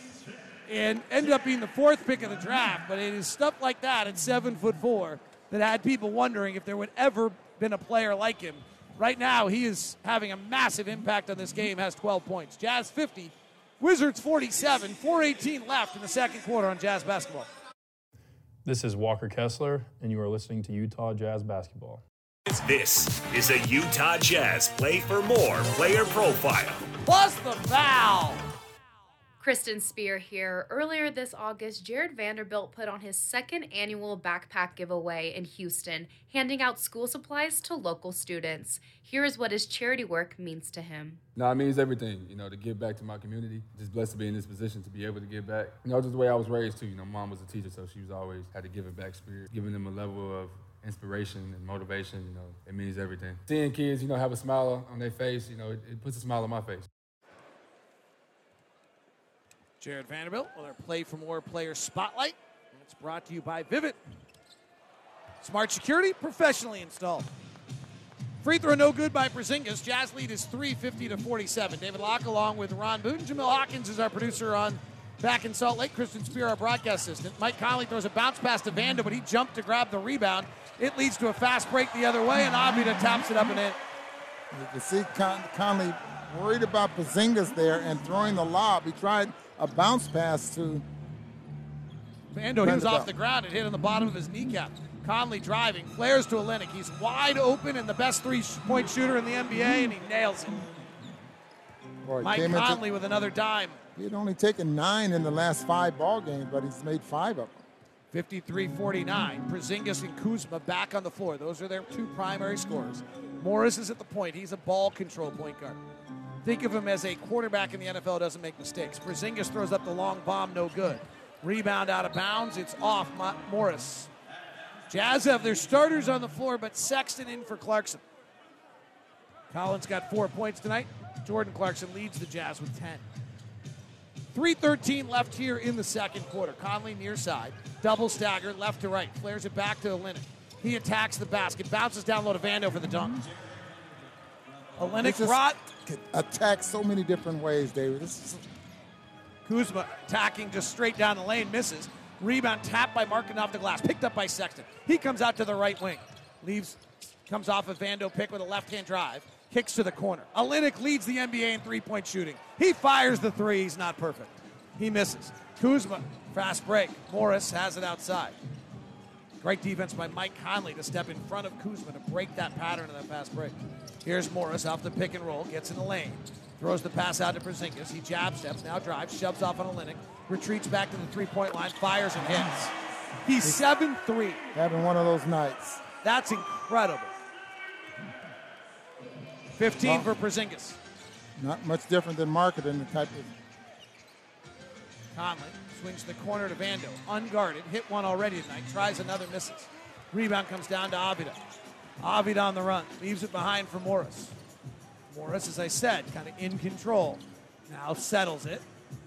and ended up being the fourth pick of the draft. But it is stuff like that at seven foot four that had people wondering if there would ever been a player like him. Right now, he is having a massive impact on this game. Has 12 points. Jazz 50, Wizards 47. 4:18 left in the second quarter on Jazz basketball. This is Walker Kessler, and you are listening to Utah Jazz basketball. This is a Utah Jazz Play for More player profile. Plus the foul. Kristen Spear here. Earlier this August, Jared Vanderbilt put on his second annual backpack giveaway in Houston, handing out school supplies to local students. Here is what his charity work means to him. No, it means everything, you know, to give back to my community. Just blessed to be in this position to be able to give back. You know, just the way I was raised too. You know, mom was a teacher, so she was always had to give it back spirit, giving them a level of inspiration and motivation, you know, it means everything. Seeing kids, you know, have a smile on their face, you know, it, it puts a smile on my face. Jared Vanderbilt with our Play for More Player Spotlight. It's brought to you by Vivint. Smart security, professionally installed. Free throw no good by Porzingis. Jazz lead is 350 to 47. David Locke along with Ron Boone. Jamil Hawkins is our producer on back in Salt Lake. Kristen Spear, our broadcast assistant. Mike Conley throws a bounce pass to Vanda, but he jumped to grab the rebound. It leads to a fast break the other way, and Avdija taps it up and in. You can see Con- Conley worried about Porzingis there and throwing the lob. He tried – a bounce pass to Vando. He was off the ground. It hit on the bottom of his kneecap. Conley driving, flares to Olynyk. He's wide open and the best three-point shooter in the NBA, and he nails it. Boy, Mike Conley into, with another dime. He had only taken nine in the last five ball games, but he's made five of them. 53-49. Porzingis and Kuzma back on the floor. Those are their two primary scorers. Morris is at the point. He's a ball control point guard. Think of him as a quarterback in the NFL doesn't make mistakes. Porzingis throws up the long bomb, no good. Rebound out of bounds. It's off Morris. Jazz have their starters on the floor, but Sexton in for Clarkson. Collins got four points tonight. Jordan Clarkson leads the Jazz with 10. 3.13 left here in the second quarter. Conley near side. Double stagger, left to right. Flares it back to Olynyk. He attacks the basket. Bounces down low to Vando for the dunk. Olynyk brought attack so many different ways, David. Is... Kuzma attacking just straight down the lane, misses. Rebound tapped by Markkanen off the glass, picked up by Sexton. He comes out to the right wing, leaves, comes off a Vando pick with a left-hand drive, kicks to the corner. Olynyk leads the NBA in three-point shooting. He fires the three. He's not perfect. He misses. Kuzma, fast break. Morris has it outside. Great defense by Mike Conley to step in front of Kuzma to break that pattern of that fast break. Here's Morris off the pick and roll, gets in the lane, throws the pass out to Porzingis. He jab steps, now drives, shoves off on Olynyk, retreats back to the three-point line, fires and hits. He's 7-3. Having one of those nights. That's incredible. 15 well, for Porzingis. Not much different than marketing the type of. Conley swings the corner to Vando, unguarded, hit one already tonight, tries another, misses. Rebound comes down to Avdija. Avdija on the run, leaves it behind for Morris. Morris, as I said, kind of in control. Now settles it,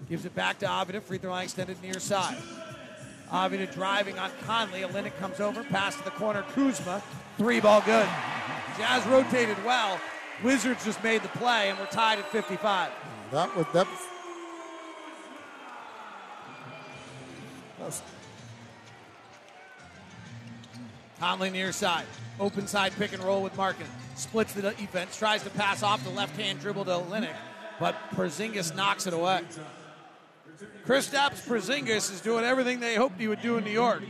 Gives it back to Avdija. Free throw line extended near side. Avdija driving on Conley. Olynyk comes over. Pass to the corner. Kuzma. Three ball good. Jazz rotated well. Wizards just made the play, and we're tied at 55. That was that was. Conley near side. Open side pick and roll with Markkanen. Splits the defense. Tries to pass off the left hand dribble to Olynyk, but Porzingis knocks it away. Chris Kristaps Porzingis is doing everything they hoped he would do in New York.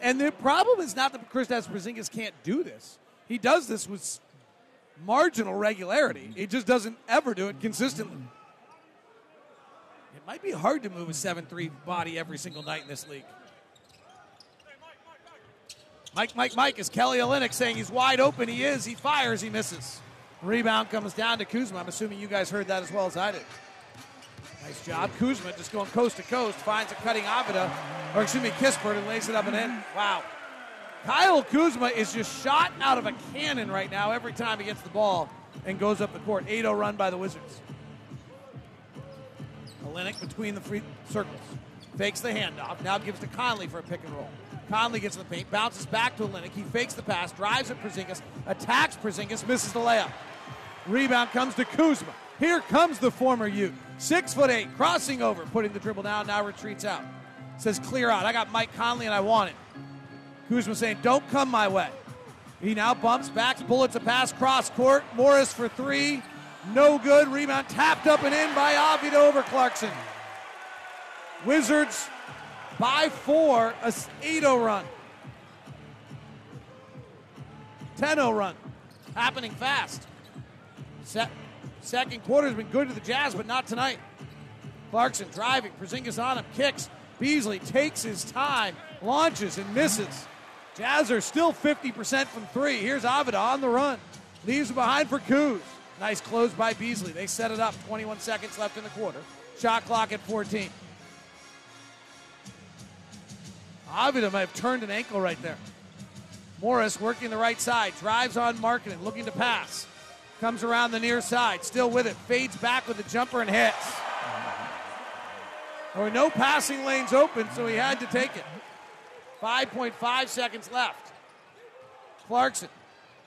And the problem is not that Chris Kristaps Porzingis can't do this. He does this with marginal regularity. He just doesn't ever do it consistently. It might be hard to move a 7-3 body every single night in this league. Mike, Mike, Mike is Kelly Olynyk saying he's wide open. He is. He fires. He misses. Rebound comes down to Kuzma. I'm assuming you guys heard that as well as I did. Nice job. Kuzma just going coast to coast, finds a cutting Avdija, or excuse me, Kispert, and lays it up and in. Wow. Kyle Kuzma is just shot out of a cannon right now every time he gets the ball and goes up the court. 8 0 run by the Wizards. Olynyk between the free circles. Fakes the handoff. Now gives to Conley for a pick and roll. Conley gets the paint, bounces back to Olynyk. He fakes the pass, drives at Porzingis, attacks Porzingis, misses the layup. Rebound comes to Kuzma. Here comes the former Ute. Six foot eight, crossing over, putting the dribble down, now retreats out. Says clear out. I got Mike Conley and I want it. Kuzma saying, don't come my way. He now bumps back, bullets a pass cross court. Morris for three. No good. Rebound tapped up and in by Avdija over Clarkson. Wizards by four, a 8 0 run. 10 0 run. Happening fast. Se- second quarter has been good to the Jazz, but not tonight. Clarkson driving, Porzingis on him, kicks. Beasley takes his time, launches and misses. Jazz are still 50% from three. Here's Avdija on the run. Leaves behind for Kuz. Nice close by Beasley. They set it up. 21 seconds left in the quarter. Shot clock at 14. Avdija might have turned an ankle right there. Morris working the right side, drives on Markkanen, looking to pass. Comes around the near side, still with it, fades back with the jumper and hits. There were no passing lanes open, so he had to take it. 5.5 seconds left. Clarkson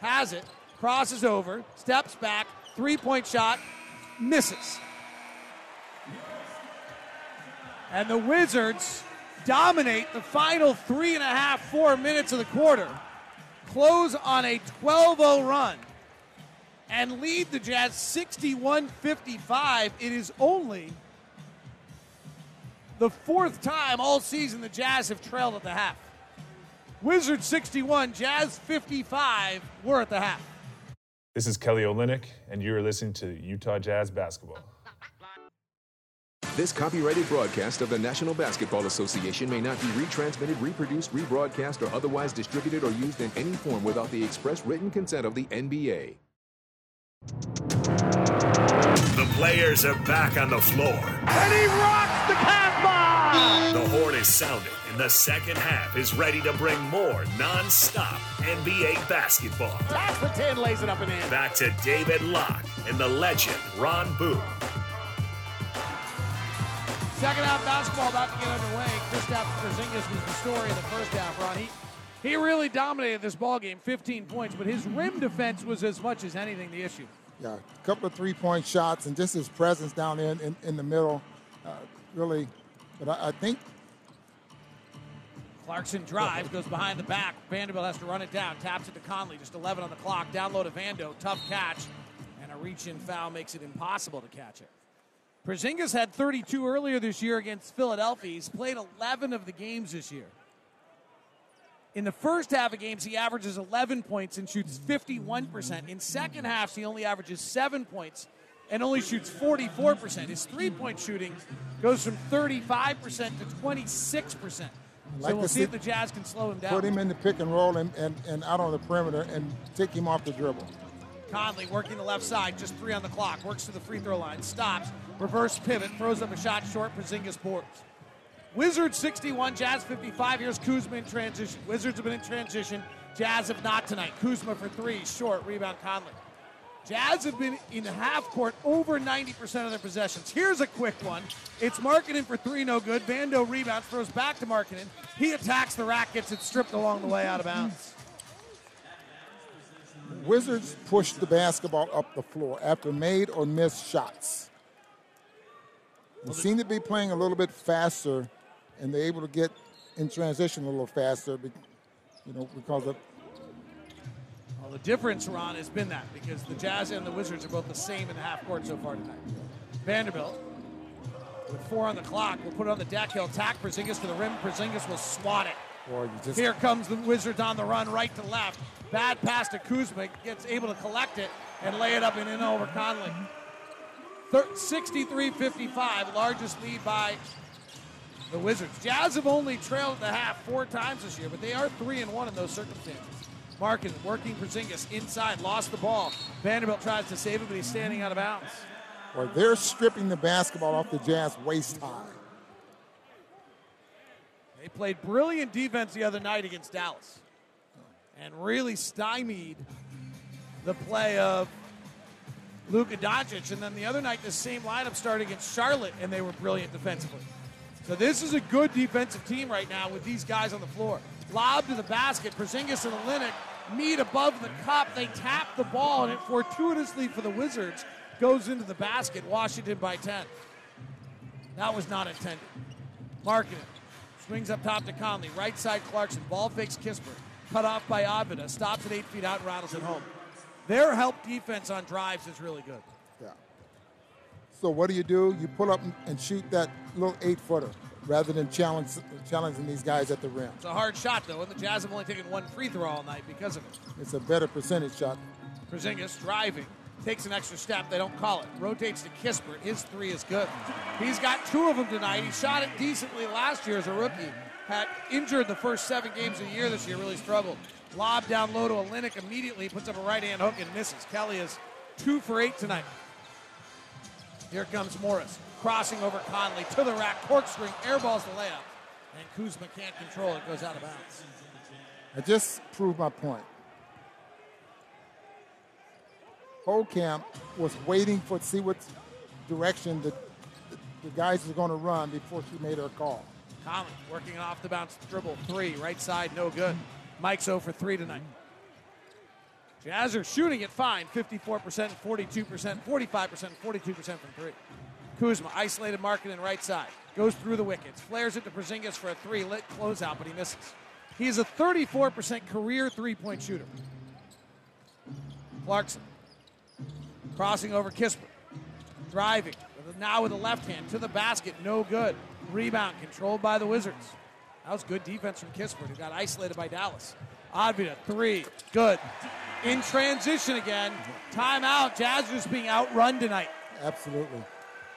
has it, crosses over, steps back, three point shot, misses. And the Wizards dominate the final three and a half, four minutes of the quarter, close on a 12 0 run, and lead the Jazz 61 55. It is only the fourth time all season the Jazz have trailed at the half. Wizards 61, Jazz 55. We're at the half. This is Kelly Olynyk, and you are listening to Utah Jazz Basketball. This copyrighted broadcast of the National Basketball Association may not be retransmitted, reproduced, rebroadcast, or otherwise distributed or used in any form without the express written consent of the NBA. The players are back on the floor. And he rocks the cat bomb! The horn is sounding, and the second half is ready to bring more non-stop NBA basketball. That's the 10 lays it up and in. Back to David Locke and the legend Ron Boone. Second half basketball about to get underway. Kristaps Porzingis was the story of the first half, Ron. He, he really dominated this ball game, 15 points, but his rim defense was as much as anything the issue. Yeah, a couple of three-point shots and just his presence down there in, in, in the middle, uh, really. But I, I think Clarkson drives, goes behind the back. Vanderbilt has to run it down. Taps it to Conley. Just 11 on the clock. Down low to Vando. Tough catch. And a reach-in foul makes it impossible to catch it. Porzingis had 32 earlier this year against Philadelphia. He's played 11 of the games this year. In the first half of games, he averages 11 points and shoots 51%. In second halves, he only averages 7 points and only shoots 44%. His three point shooting goes from 35% to 26%. Like so we'll see see- if the Jazz can slow him down. put him in the pick and roll and, and, and out on the perimeter and take him off the dribble. Conley working the left side, just three on the clock. Works to the free throw line, stops, reverse pivot, throws up a shot short. Porzingis boards. Wizards 61, Jazz 55. Here's Kuzma in transition. Wizards have been in transition. Jazz have not tonight. Kuzma for three, short. Rebound Conley. Jazz have been in half court over 90% of their possessions. Here's a quick one. It's Markkanen for three, no good. Vando rebounds, throws back to Markkanen. He attacks the rack, gets it stripped along the way out of bounds. Wizards push the basketball up the floor after made or missed shots. They seem to be playing a little bit faster, and they're able to get in transition a little faster, you know, because of well, the difference, Ron, has been that because the Jazz and the Wizards are both the same in the half court so far tonight. Vanderbilt, with four on the clock, will put it on the deck. He'll attack Porzingis to the rim. Porzingis will swat it. just... Here comes the Wizards on the run, right to left. Bad pass to Kuzma, gets able to collect it and lay it up and in over Conley. 63-55, largest lead by the Wizards. Jazz have only trailed at the half four times this year, but they are three and one in those circumstances. Markkanen working Porzingis inside, lost the ball. Vanderbilt tries to save it, but he's standing out of bounds. Well, they're stripping the basketball off the Jazz waist high. They played brilliant defense the other night against Dallas and really stymied the play of Luka Doncic. And then the other night, the same lineup started against Charlotte, and they were brilliant defensively. So this is a good defensive team right now with these guys on the floor. Lob to the basket. Porzingis and Olynyk meet above the cup. They tap the ball, and it fortuitously for the Wizards goes into the basket. Washington by 10. That was not intended. Markkanen swings up top to Conley. Right side Clarkson. Ball fakes Kispert. Cut off by Avdija. Stops at eight feet out and rattles it home. Their help defense on drives is really good. Yeah. So what do you do? You pull up and shoot that little eight footer rather than challenge, challenging these guys at the rim. It's a hard shot, though, and the Jazz have only taken one free throw all night because of it. It's a better percentage shot. Porzingis driving, takes an extra step. They don't call it. Rotates to Kispert. His three is good. He's got two of them tonight. He shot it decently last year as a rookie. Had injured the first seven games of the year this year, really struggled. Lob down low to Olynyk immediately, puts up a right hand hook and misses. Kelly is two for eight tonight. Here comes Morris crossing over Conley to the rack, corkscrewing, airballs the layup, and Kuzma can't control it, goes out of bounds. I just proved my point. Camp was waiting for see what direction the, the, the guys were going to run before she made her call. Conley working off the bounce dribble three, right side, no good. Mike's 0 for 3 tonight. Jazz are shooting it fine 54%, 42%, 45%, 42% from three. Kuzma, isolated Markkanen right side. Goes through the wickets. Flares it to Porzingis for a three. Lit closeout, but he misses. He is a 34% career three point shooter. Clarkson. Crossing over Kispert. Driving. Now with the left hand to the basket. No good. Rebound controlled by the Wizards. That was good defense from Kispert, who got isolated by Dallas. Avdija, three. Good. In transition again. Timeout. Jazz just being outrun tonight. Absolutely.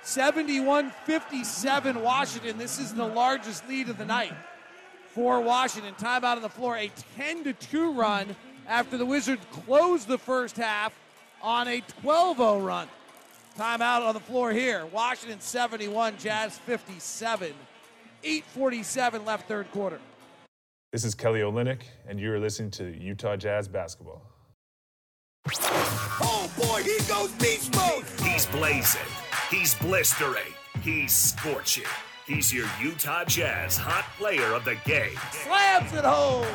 71 57 Washington. This is the largest lead of the night for Washington. Timeout on the floor. A 10 to 2 run after the Wizards closed the first half on a 12 0 run. Timeout on the floor here. Washington 71, Jazz 57. 8.47 left third quarter. This is Kelly Olynyk, and you are listening to Utah Jazz Basketball. Oh boy, he goes beast mode! He's blazing. He's blistering. He's scorching. He's your Utah Jazz hot player of the game. Slams it home.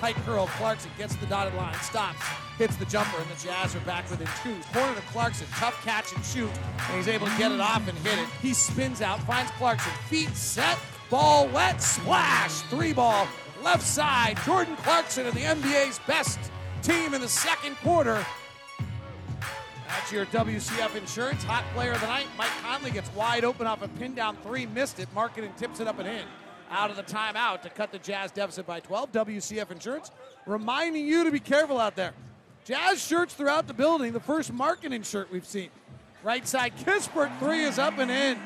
Tight curl. Clarkson gets the dotted line, stops, hits the jumper, and the Jazz are back within two. Corner to Clarkson. Tough catch and shoot. And he's able to get it off and hit it. He spins out, finds Clarkson. Feet set. Ball wet. Splash. Three ball. Left side. Jordan Clarkson of the NBA's best team in the second quarter that's your WCF Insurance Hot Player of the Night. Mike Conley gets wide open off a pin down three, missed it. Markkanen tips it up and in. Out of the timeout to cut the Jazz deficit by 12. WCF Insurance reminding you to be careful out there. Jazz shirts throughout the building. The first Markkanen shirt we've seen. Right side, Kispert three is up and in.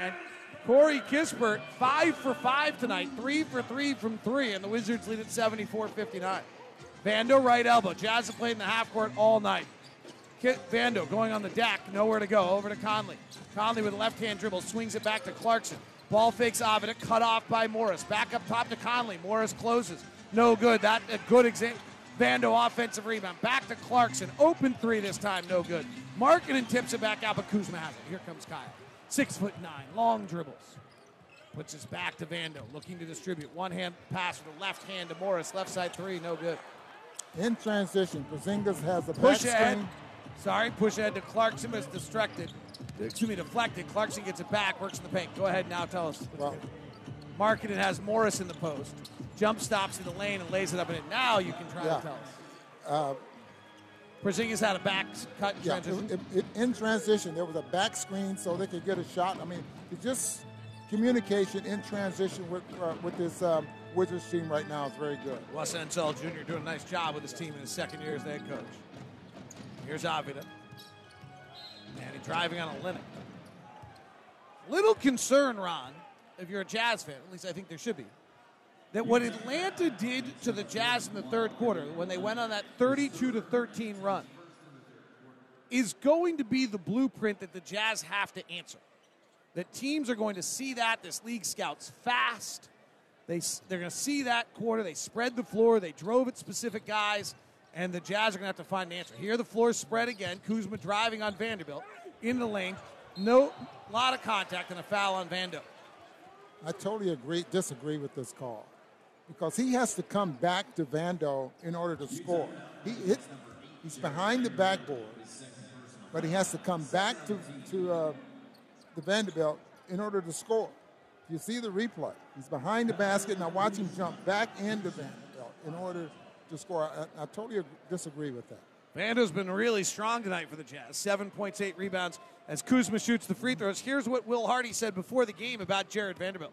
And Corey Kispert, five for five tonight, three for three from three, and the Wizards lead at 74 59. Vando right elbow. Jazz have played in the half court all night. Vando going on the deck, nowhere to go. Over to Conley. Conley with a left hand dribble swings it back to Clarkson. Ball fakes Avdija, cut off by Morris. Back up top to Conley. Morris closes. No good. That a good example. Vando offensive rebound. Back to Clarkson. Open three this time, no good. Markkanen tips it back out, but Kuzma has it. Here comes Kyle. Six foot nine, long dribbles. Puts his back to Vando, looking to distribute. One hand pass with the left hand to Morris. Left side three, no good. In transition, Porzingis has a Push back screen. Sorry, push ahead to Clarkson, but it's distracted. Excuse me, deflected. Clarkson gets it back, works in the paint. Go ahead now, tell us. Well, Markkanen has Morris in the post. Jump stops in the lane and lays it up in it. Now you can try Yeah. to tell us. Uh, Porzingis had a back cut in yeah, transition. it- it- in transition, there was a back screen so they could get a shot. I mean, it's just communication in transition with uh, with this um, Wizards team right now is very good. Wes Unseld Jr. doing a nice job with his team in his second year as the head coach. Here's Avila. And he's driving on a limit. Little concern, Ron, if you're a Jazz fan, at least I think there should be, that what Atlanta did to the Jazz in the third quarter when they went on that 32 to 13 run is going to be the blueprint that the Jazz have to answer. That teams are going to see that. This league scouts fast. They, they're going to see that quarter. They spread the floor. They drove at specific guys, and the Jazz are going to have to find an answer. Here, the floor is spread again. Kuzma driving on Vanderbilt in the lane. No, lot of contact and a foul on Vando. I totally agree, disagree with this call because he has to come back to Vando in order to score. He he's behind the backboard, but he has to come back to to uh, the Vanderbilt in order to score. You see the replay. He's behind the basket. Now watch him jump back into Vanderbilt in order to score. I, I totally disagree with that. Vando's been really strong tonight for the Jazz. Seven points, eight rebounds as Kuzma shoots the free throws. Here's what Will Hardy said before the game about Jared Vanderbilt.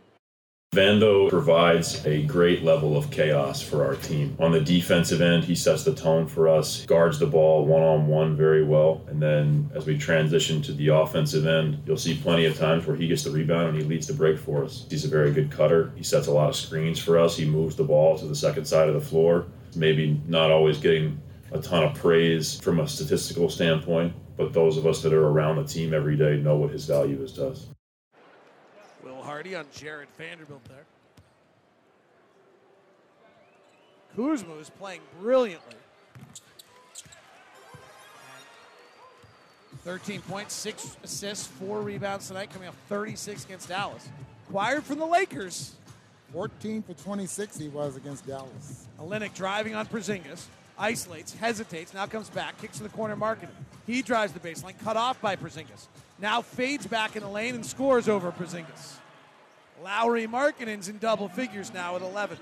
Vando provides a great level of chaos for our team. On the defensive end, he sets the tone for us, guards the ball one on one very well. And then as we transition to the offensive end, you'll see plenty of times where he gets the rebound and he leads the break for us. He's a very good cutter. He sets a lot of screens for us. He moves the ball to the second side of the floor. Maybe not always getting a ton of praise from a statistical standpoint, but those of us that are around the team every day know what his value is to us. Will Hardy on Jared Vanderbilt there. Kuzma is playing brilliantly. 13 points, 6 assists, 4 rebounds tonight, coming off 36 against Dallas. Acquired from the Lakers. 14 for 26 he was against Dallas. Olynyk driving on Porzingis, isolates, hesitates, now comes back, kicks to the corner, marking He drives the baseline, cut off by Porzingis. Now fades back in the lane and scores over Porzingis. Lauri Markkanen's in double figures now at 11.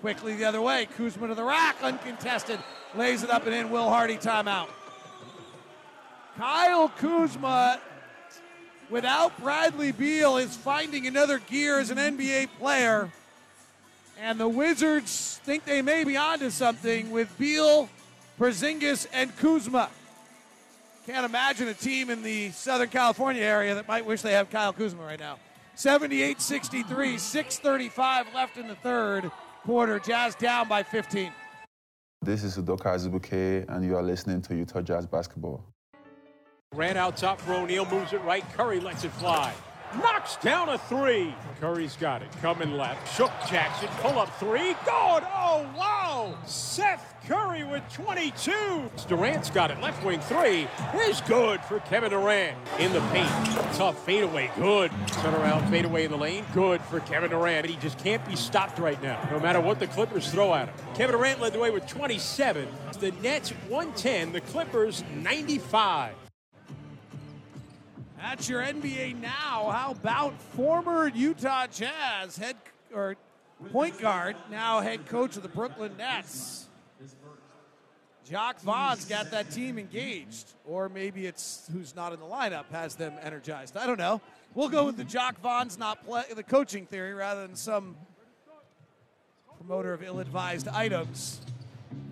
Quickly the other way, Kuzma to the rack, uncontested, lays it up and in. Will Hardy timeout. Kyle Kuzma, without Bradley Beal, is finding another gear as an NBA player. And the Wizards think they may be onto something with Beal, Porzingis, and Kuzma. Can't imagine a team in the Southern California area that might wish they have Kyle Kuzma right now. 78 63, 6.35 left in the third quarter. Jazz down by 15. This is Udoka Azubuike, and you are listening to Utah Jazz Basketball. Ran out top for O'Neal, moves it right. Curry lets it fly. Knocks down a three. Curry's got it. Coming left. Shook Jackson. Pull up three. Good. Oh, wow. Seth Curry with 22. Durant's got it. Left wing three is good for Kevin Durant. In the paint. Tough fadeaway. Good. Turn around fadeaway in the lane. Good for Kevin Durant. He just can't be stopped right now, no matter what the Clippers throw at him. Kevin Durant led the way with 27. The Nets 110. The Clippers 95. That's your NBA now. How about former Utah Jazz head or point guard, now head coach of the Brooklyn Nets? Jacque Vaughn's got that team engaged, or maybe it's who's not in the lineup has them energized. I don't know. We'll go with the Jacque Vaughn's not play the coaching theory rather than some promoter of ill-advised items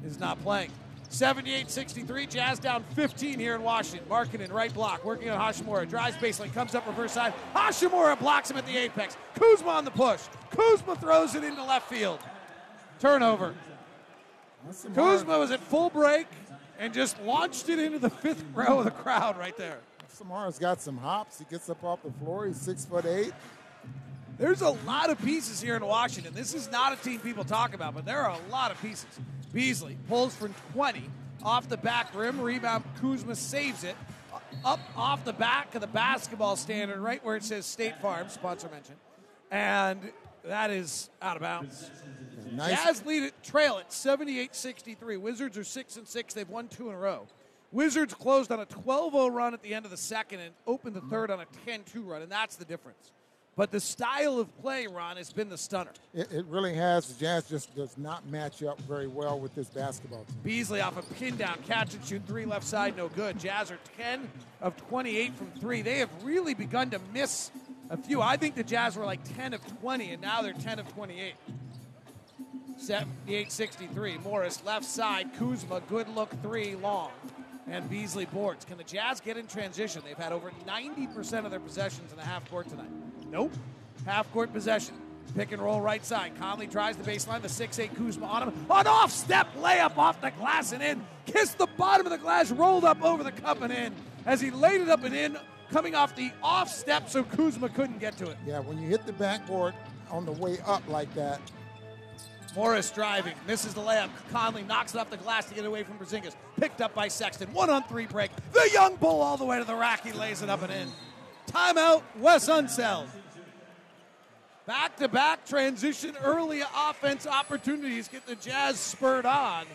is not playing. 78-63, Jazz down 15 here in Washington. Markkanen, right block, working on Hachimura. Drives baseline, comes up reverse side. Hachimura blocks him at the apex. Kuzma on the push. Kuzma throws it into left field. Turnover. Kuzma was at full break and just launched it into the fifth row of the crowd right there. Samara's got some hops. He gets up off the floor. He's six foot eight. There's a lot of pieces here in Washington. This is not a team people talk about, but there are a lot of pieces. Beasley pulls from 20 off the back rim. Rebound. Kuzma saves it. Up off the back of the basketball standard, right where it says State Farm, sponsor mention. And that is out of bounds. Nice. Jazz lead it, trail it 78-63. Wizards are 6 and 6. They've won 2 in a row. Wizards closed on a 12-0 run at the end of the second and opened the third on a 10-2 run, and that's the difference. But the style of play, Ron, has been the stunner. It, it really has. The Jazz just does not match up very well with this basketball team. Beasley off a pin down, catch and shoot three left side, no good. Jazz are 10 of 28 from three. They have really begun to miss a few. I think the Jazz were like 10 of 20, and now they're 10 of 28. 78 63. Morris left side. Kuzma, good look three long. And Beasley boards. Can the Jazz get in transition? They've had over 90% of their possessions in the half court tonight. Nope. Half court possession. Pick and roll right side. Conley tries the baseline. The 6'8 Kuzma on him. An off step layup off the glass and in. Kissed the bottom of the glass, rolled up over the cup and in. As he laid it up and in, coming off the off step so Kuzma couldn't get to it. Yeah, when you hit the backboard on the way up like that, Morris driving, misses the layup. Conley knocks it off the glass to get away from Porzingis. Picked up by Sexton. One on three break. The young bull all the way to the rack. He lays it up and in. Timeout, Wes Unseld. Back to back transition, early offense opportunities get the Jazz spurred on.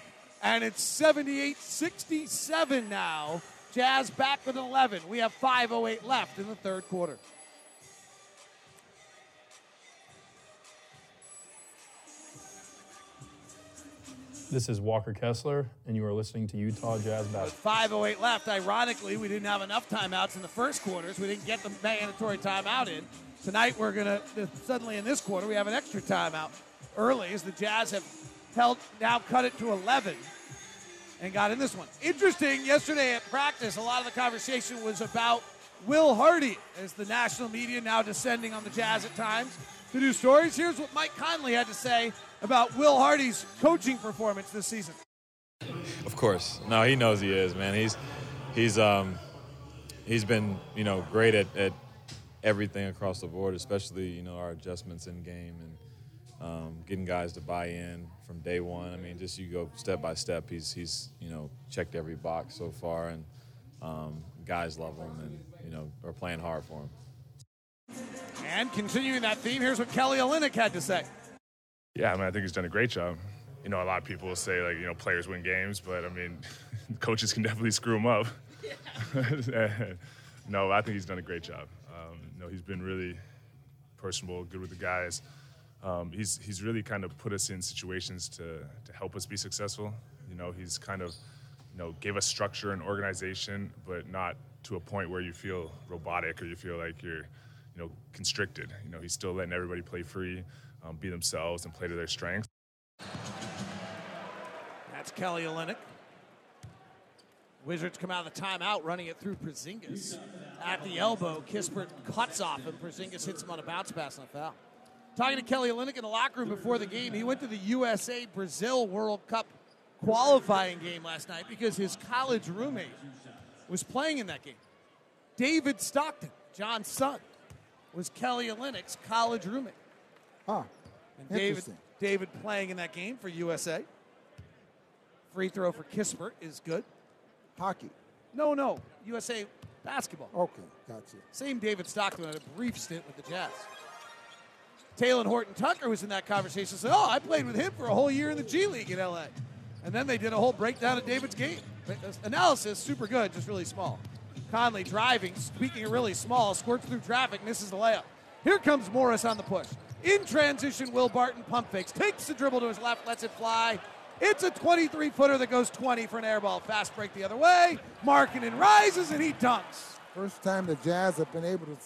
And it's 78 67 now. Jazz back with 11. We have 5.08 left in the third quarter. This is Walker Kessler, and you are listening to Utah Jazz Basketball. 5.08 left. Ironically, we didn't have enough timeouts in the first quarters. We didn't get the mandatory timeout in. Tonight, we're going to, suddenly in this quarter, we have an extra timeout early as the Jazz have held, now cut it to 11 and got in this one. Interesting, yesterday at practice, a lot of the conversation was about Will Hardy as the national media now descending on the Jazz at times to do stories. Here's what Mike Conley had to say about Will Hardy's coaching performance this season. Of course. No, he knows he is, man. He's he's um he's been, you know, great at, at everything across the board, especially, you know, our adjustments in game and um, getting guys to buy in from day one. I mean, just you go step by step. He's he's you know checked every box so far, and um, guys love him, and you know are playing hard for him. And continuing that theme, here's what Kelly Olynyk had to say. Yeah, I mean, I think he's done a great job. You know, a lot of people will say like, you know, players win games, but I mean, coaches can definitely screw them up. no, I think he's done a great job. Know, he's been really personable, good with the guys. Um, he's he's really kind of put us in situations to to help us be successful. You know, he's kind of you know gave us structure and organization, but not to a point where you feel robotic or you feel like you're you know constricted. You know, he's still letting everybody play free um, be themselves and play to their strengths. That's Kelly Olynyk. Wizards come out of the timeout, running it through Porzingis. At the elbow, Kispert cuts off, and Porzingis hits him on a bounce pass and a foul. Talking to Kelly Olynyk in the locker room before the game, he went to the USA Brazil World Cup qualifying game last night because his college roommate was playing in that game. David Stockton, John's son, was Kelly Olynyk's college roommate. Huh. And David, David playing in that game for USA. Free throw for Kispert is good. Hockey. No, no. USA basketball. Okay, gotcha. Same David Stockton had a brief stint with the Jazz. Talen Horton Tucker was in that conversation. Said, "Oh, I played with him for a whole year in the G League in LA." And then they did a whole breakdown of David's game. Uh, analysis, super good, just really small. Conley driving, speaking of really small, squirts through traffic, misses the layup. Here comes Morris on the push. In transition, Will Barton pump fakes, takes the dribble to his left, lets it fly. It's a 23 footer that goes 20 for an air ball. Fast break the other way. Markkanen rises and he dunks. First time the Jazz have been able to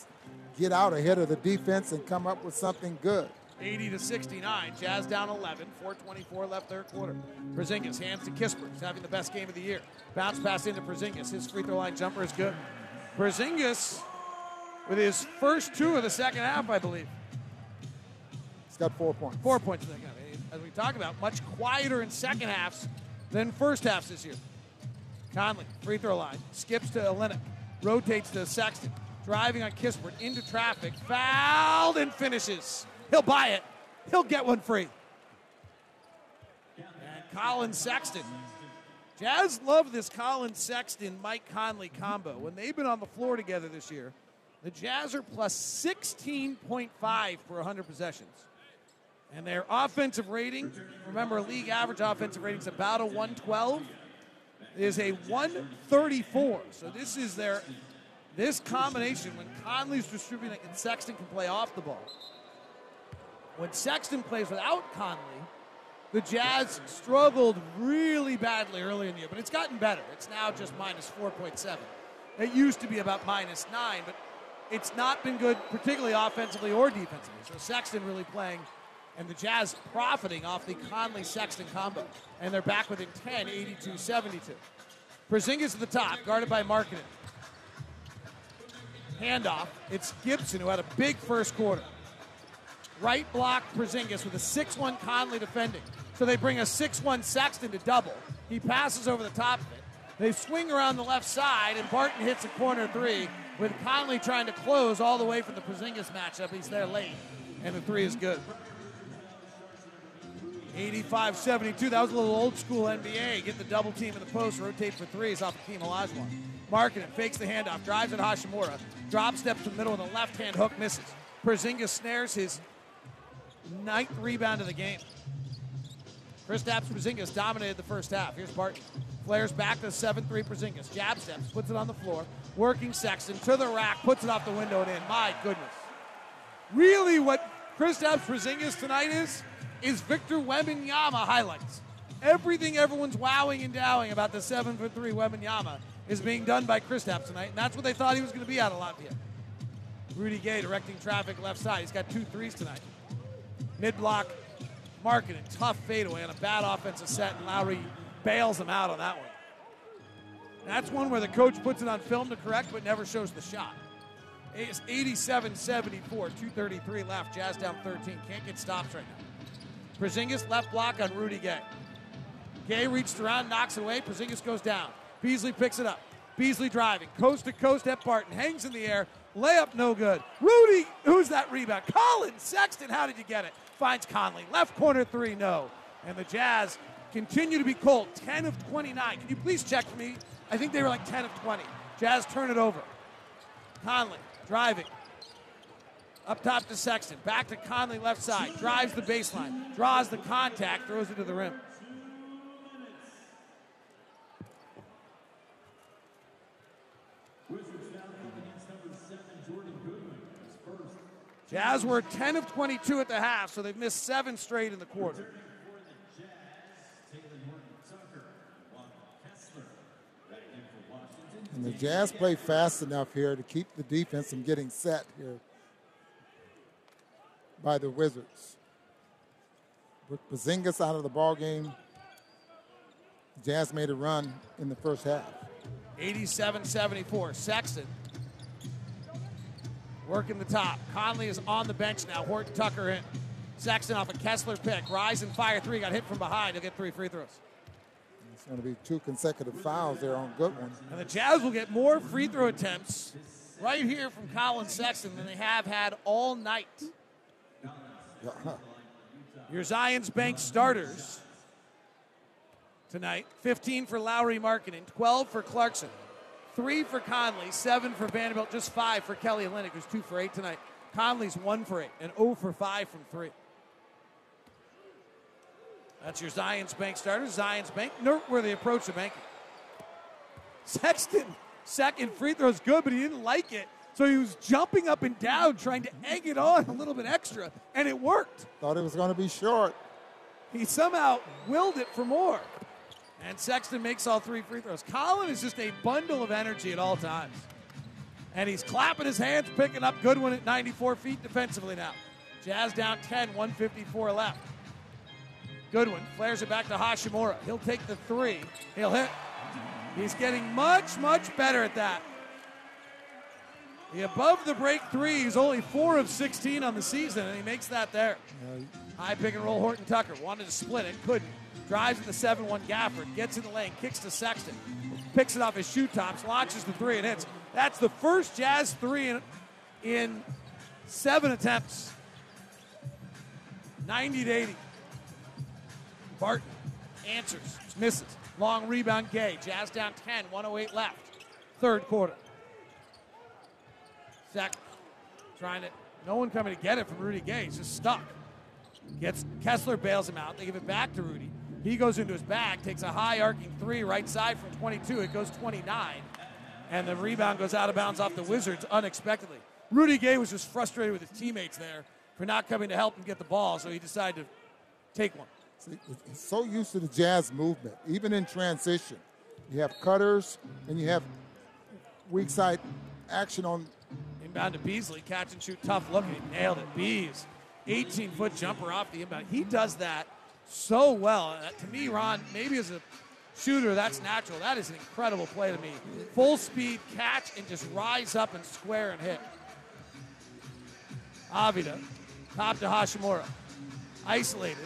get out ahead of the defense and come up with something good. 80 to 69. Jazz down 11. 424 left third quarter. Porzingis hands to Kispert. He's having the best game of the year. Bounce pass into Porzingis. His free throw line jumper is good. Porzingis with his first two of the second half, I believe. He's got four points. Four points in that game. As we talk about, much quieter in second halves than first halves this year. Conley, free throw line, skips to Olynyk, rotates to Sexton. driving on Kispert into traffic, fouled and finishes. He'll buy it. He'll get one free. And Collin Sexton. Jazz love this Collin Sexton Mike Conley combo. When they've been on the floor together this year, the Jazz are plus 16.5 per 100 possessions. And their offensive rating, remember, league average offensive rating is about a 112, is a 134. So this is their this combination when Conley's distributing and Sexton can play off the ball. When Sexton plays without Conley, the Jazz struggled really badly early in the year, but it's gotten better. It's now just minus 4.7. It used to be about minus 9, but it's not been good, particularly offensively or defensively. So Sexton really playing, and the Jazz profiting off the Conley Sexton combo. And they're back within 10, 82 72. Porzingis at the top, guarded by Markkanen. Handoff. It's Gibson who had a big first quarter. Right block Porzingis with a 6 1 Conley defending. So they bring a 6 1 Sexton to double. He passes over the top of it. They swing around the left side, and Barton hits a corner three with Conley trying to close all the way from the Porzingis matchup. He's there late, and the three is good. 85 72. That was a little old school NBA. Get the double team in the post, rotate for threes off Hakeem Olajuwon. Markkanen fakes the handoff, drives at Hachimura, drop steps to the middle with a left hand hook, misses. Porzingis snares his ninth rebound of the game. Chris Kristaps Porzingis dominated the first half. Here's Barton. Flares back to 7 3 Porzingis. Jab steps, puts it on the floor. Working Sexton to the rack, puts it off the window and in. My goodness. Really, what Chris Kristaps Porzingis tonight is, is Victor Wembanyama highlights. Everything everyone's wowing and dowing about the 7 for 3 Wembanyama is being done by Kristaps tonight, and that's what they thought he was going to be out of Latvia. Rudy Gay directing traffic left side. He's got two threes tonight. Mid block, Markkanen, tough fadeaway on a bad offensive set, and Lauri bails him out on that one. That's one where the coach puts it on film to correct, but never shows the shot. It's 87 74, 233 left. Jazz down 13. Can't get stops right now. Porzingis left block on Rudy Gay. Gay reached around, knocks it away. Porzingis goes down. Beasley picks it up. Beasley driving, coast to coast at Barton, hangs in the air, layup no good. Rudy, who's that rebound? Collin Sexton, how did you get it? Finds Conley, left corner three, no. And the Jazz continue to be cold, 10 of 29. Can you please check for me? I think they were like 10 of 20. Jazz turn it over. Conley driving. Up top to Sexton. Back to Conley left side. Drives the baseline. Draws the contact. Throws it to the rim. Jazz were 10 of 22 at the half, so they've missed seven straight in the quarter. And the Jazz play fast enough here to keep the defense from getting set here by the Wizards. With Porzingis out of the ball game, Jazz made a run in the first half. 87-74. Sexton working the top. Conley is on the bench now. Horton Tucker in. Sexton off a Kessler pick. Rise and fire three. Got hit from behind. He'll get three free throws. It's going to be two consecutive fouls there on Goodwin. And the Jazz will get more free throw attempts right here from Collin Sexton than they have had all night. Your Zions Bank starters tonight 15 for Lauri Markkanen, 12 for Clarkson, 3 for Conley, 7 for Vanderbilt, just 5 for Kelly Olynyk, who's 2 for 8 tonight. Conley's 1 for 8 and 0 for 5 from 3. That's your Zions Bank starters. Zions Bank, noteworthy approach to banking. Sexton, second free throw is good, but he didn't like it. So he was jumping up and down, trying to egg it on a little bit extra, and it worked. Thought it was going to be short. He somehow willed it for more. And Sexton makes all three free throws. Collin is just a bundle of energy at all times. And he's clapping his hands, picking up Goodwin at 94 feet defensively now. Jazz down 10, 154 left. Goodwin flares it back to Hachimura. He'll take the three. He'll hit. He's getting much, much better at that. The above the break three is only four of 16 on the season, and he makes that there. High pick and roll Horton Tucker. Wanted to split it, couldn't. Drives in the 7 1 Gafford. Gets in the lane, kicks to Sexton. Picks it off his shoe tops, launches the three, and hits. That's the first Jazz three in, in seven attempts. 90 to 80. Barton answers, misses. Long rebound, Gay. Jazz down 10, 108 left. Third quarter. Zach trying to, no one coming to get it from Rudy Gay. He's just stuck. Gets Kessler bails him out. They give it back to Rudy. He goes into his bag, takes a high arcing three right side from 22. It goes 29. And the rebound goes out of bounds off the Wizards unexpectedly. Rudy Gay was just frustrated with his teammates there for not coming to help him get the ball, so he decided to take one. He's so used to the Jazz movement, even in transition. You have cutters and you have weak side action on. Inbound to Beasley, catch and shoot, tough look, he nailed it. Bees, 18 foot jumper off the inbound. He does that so well. Uh, to me, Ron, maybe as a shooter, that's natural. That is an incredible play to me. Full speed catch and just rise up and square and hit. Avdija, top to Hachimura. Isolated,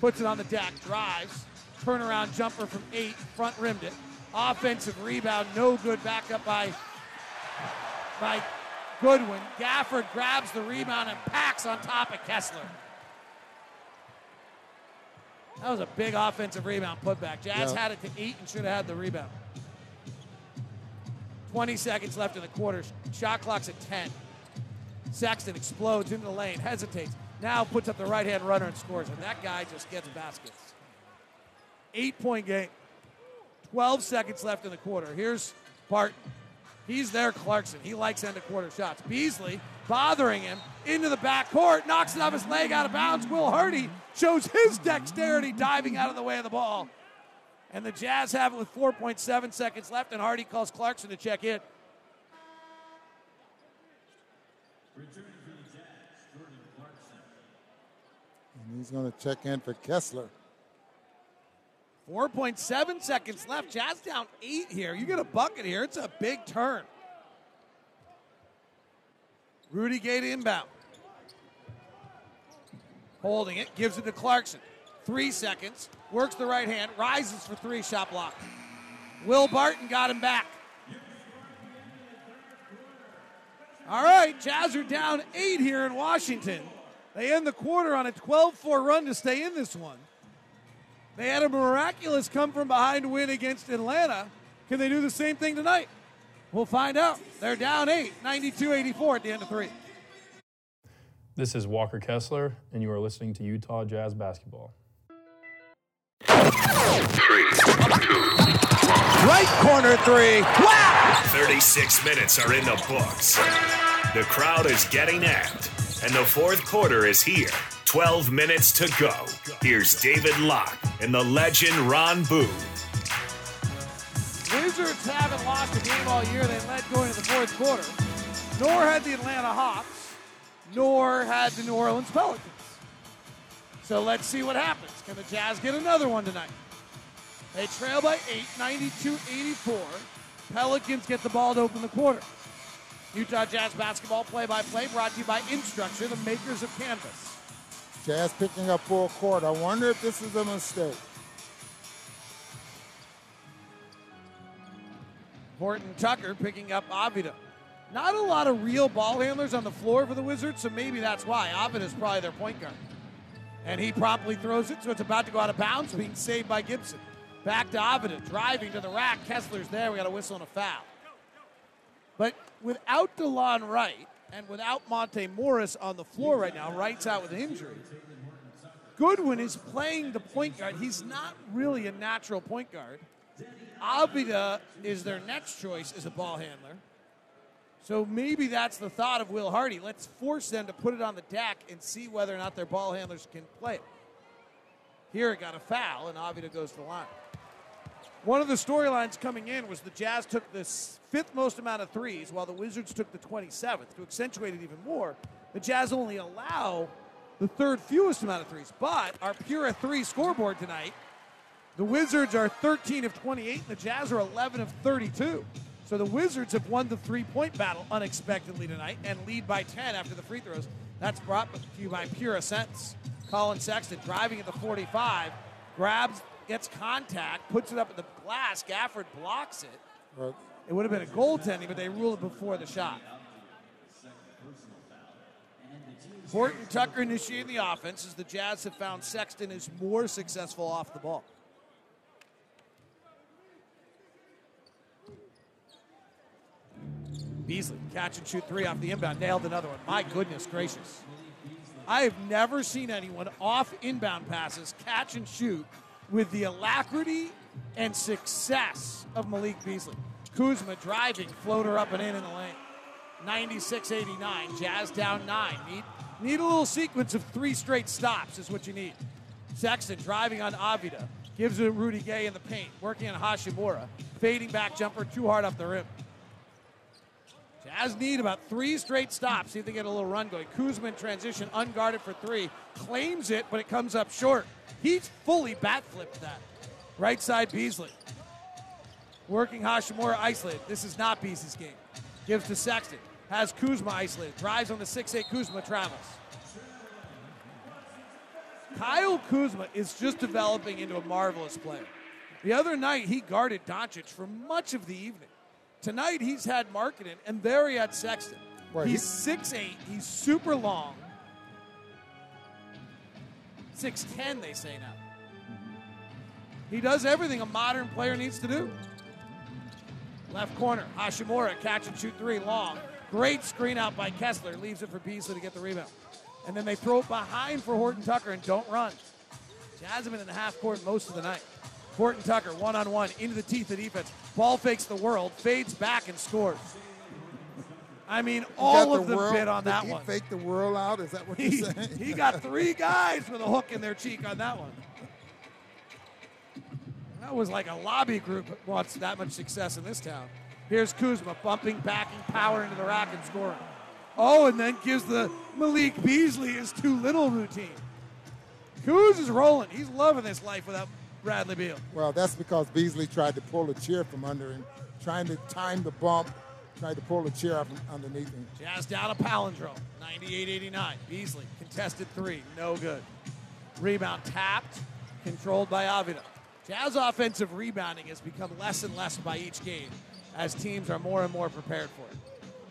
puts it on the deck, drives, turnaround jumper from eight, front rimmed it. Offensive rebound, no good, back up by, by Goodwin. Gafford grabs the rebound and packs on top of Kessler. That was a big offensive rebound putback. Jazz Yeah. had it to eight and should have had the rebound. 20 seconds left in the quarter. Shot clock's at 10. Sexton explodes into the lane, hesitates, now puts up the right hand runner and scores. And that guy just gets baskets. Eight point game. 12 seconds left in the quarter. Here's Barton. He's there, Clarkson. He likes end of quarter shots. Beasley bothering him into the back court, knocks it off his leg out of bounds. Will Hardy shows his dexterity diving out of the way of the ball. And the Jazz have it with 4.7 seconds left, and Hardy calls Clarkson to check in. And he's going to check in for Kessler. 4.7 seconds left. Jazz down eight here. You get a bucket here. It's a big turn. Rudy Gay to inbound. Holding it, gives it to Clarkson. Three seconds. Works the right hand, rises for three, shot block. Will Barton got him back. All right, Jazz are down eight here in Washington. They end the quarter on a 12 4 run to stay in this one. They had a miraculous come from behind win against Atlanta. Can they do the same thing tonight? We'll find out. They're down eight, 92 84 at the end of three. This is Walker Kessler, and you are listening to Utah Jazz Basketball. Right corner three. Wow! 36 minutes are in the books. The crowd is getting amped, and the fourth quarter is here. 12 minutes to go. Here's David Locke and the legend Ron Boone. Wizards haven't lost a game all year. They led going into the fourth quarter. Nor had the Atlanta Hawks, nor had the New Orleans Pelicans. So let's see what happens. Can the Jazz get another one tonight? They trail by 8, 92 84. Pelicans get the ball to open the quarter. Utah Jazz basketball play by play brought to you by Instructure, the makers of Canvas. Jazz picking up full court. I wonder if this is a mistake. Horton Tucker picking up Avdija. Not a lot of real ball handlers on the floor for the Wizards, so maybe that's why. Avdija is probably their point guard. And he promptly throws it, so it's about to go out of bounds, being saved by Gibson. Back to Avdija, driving to the rack. Kessler's there. We got a whistle and a foul. But without Delon Wright and without Monte Morris on the floor right now, Wright's out with injury. Goodwin is playing the point guard. He's not really a natural point guard. Avdija is their next choice as a ball handler. So maybe that's the thought of Will Hardy. Let's force them to put it on the deck and see whether or not their ball handlers can play it. Here it got a foul, and Avdija goes to the line. One of the storylines coming in was the Jazz took the fifth most amount of threes, while the Wizards took the 27th. To accentuate it even more, the Jazz only allow the third fewest amount of threes. But our Pura 3 scoreboard tonight, the Wizards are 13 of 28, and the Jazz are 11 of 32. So the Wizards have won the three point battle unexpectedly tonight and lead by 10 after the free throws. That's brought to you by Pura Sense. Collin Sexton driving at the 45, grabs, gets contact, puts it up in the glass. Gafford blocks it. Right. It would have been a goaltending, but they ruled it before the shot. Horton Tucker initiating the offense as the Jazz have found Sexton is more successful off the ball. Beasley, catch and shoot three off the inbound, nailed another one. My goodness gracious. I have never seen anyone off inbound passes catch and shoot with the alacrity and success of Malik Beasley. Kuzma driving, floater up and in in the lane. 96 89. Jazz down nine. Need, need a little sequence of three straight stops, is what you need. Sexton driving on Avdija. Gives it Rudy Gay in the paint. Working on Hachimura. Fading back jumper too hard off the rim. Jazz need about three straight stops. See if they get a little run going. Kuzma transition, unguarded for three. Claims it, but it comes up short. He's fully bat flipped that. Right side Beasley. Working Hachimura isolated. This is not Beasley's game. Gives to Sexton. Has Kuzma isolated. Drives on the 6'8 Kuzma travels. Kyle Kuzma is just developing into a marvelous player. The other night, he guarded Doncic for much of the evening. Tonight, he's had Markkanen, and there he had Sexton. Right. He's six eight. he's super long. 6'10, they say now. He does everything a modern player needs to do. Left corner, Hachimura, catch and shoot three, long. Great screen out by Kessler, leaves it for Beasley to get the rebound. And then they throw it behind for Horton Tucker and don't run. Been in the half court most of the night. Horton Tucker, one on one, into the teeth of defense. Ball fakes the world, fades back and scores. I mean, all of them bid on that he one. fake the world out? Is that what He, you're saying? he got three guys with a hook in their cheek on that one. That was like a lobby group that wants that much success in this town. Here's Kuzma bumping, backing, power into the rack and scoring. Oh, and then gives the Malik Beasley his too little routine. Kuz is rolling. He's loving this life without Bradley Beal. Well, that's because Beasley tried to pull a chair from under him, trying to time the bump, tried to pull a chair up from underneath him. Jazz down a palindrome. 98-89. Beasley contested three. No good. Rebound tapped. Controlled by Avdija. Jazz offensive rebounding has become less and less by each game as teams are more and more prepared for it.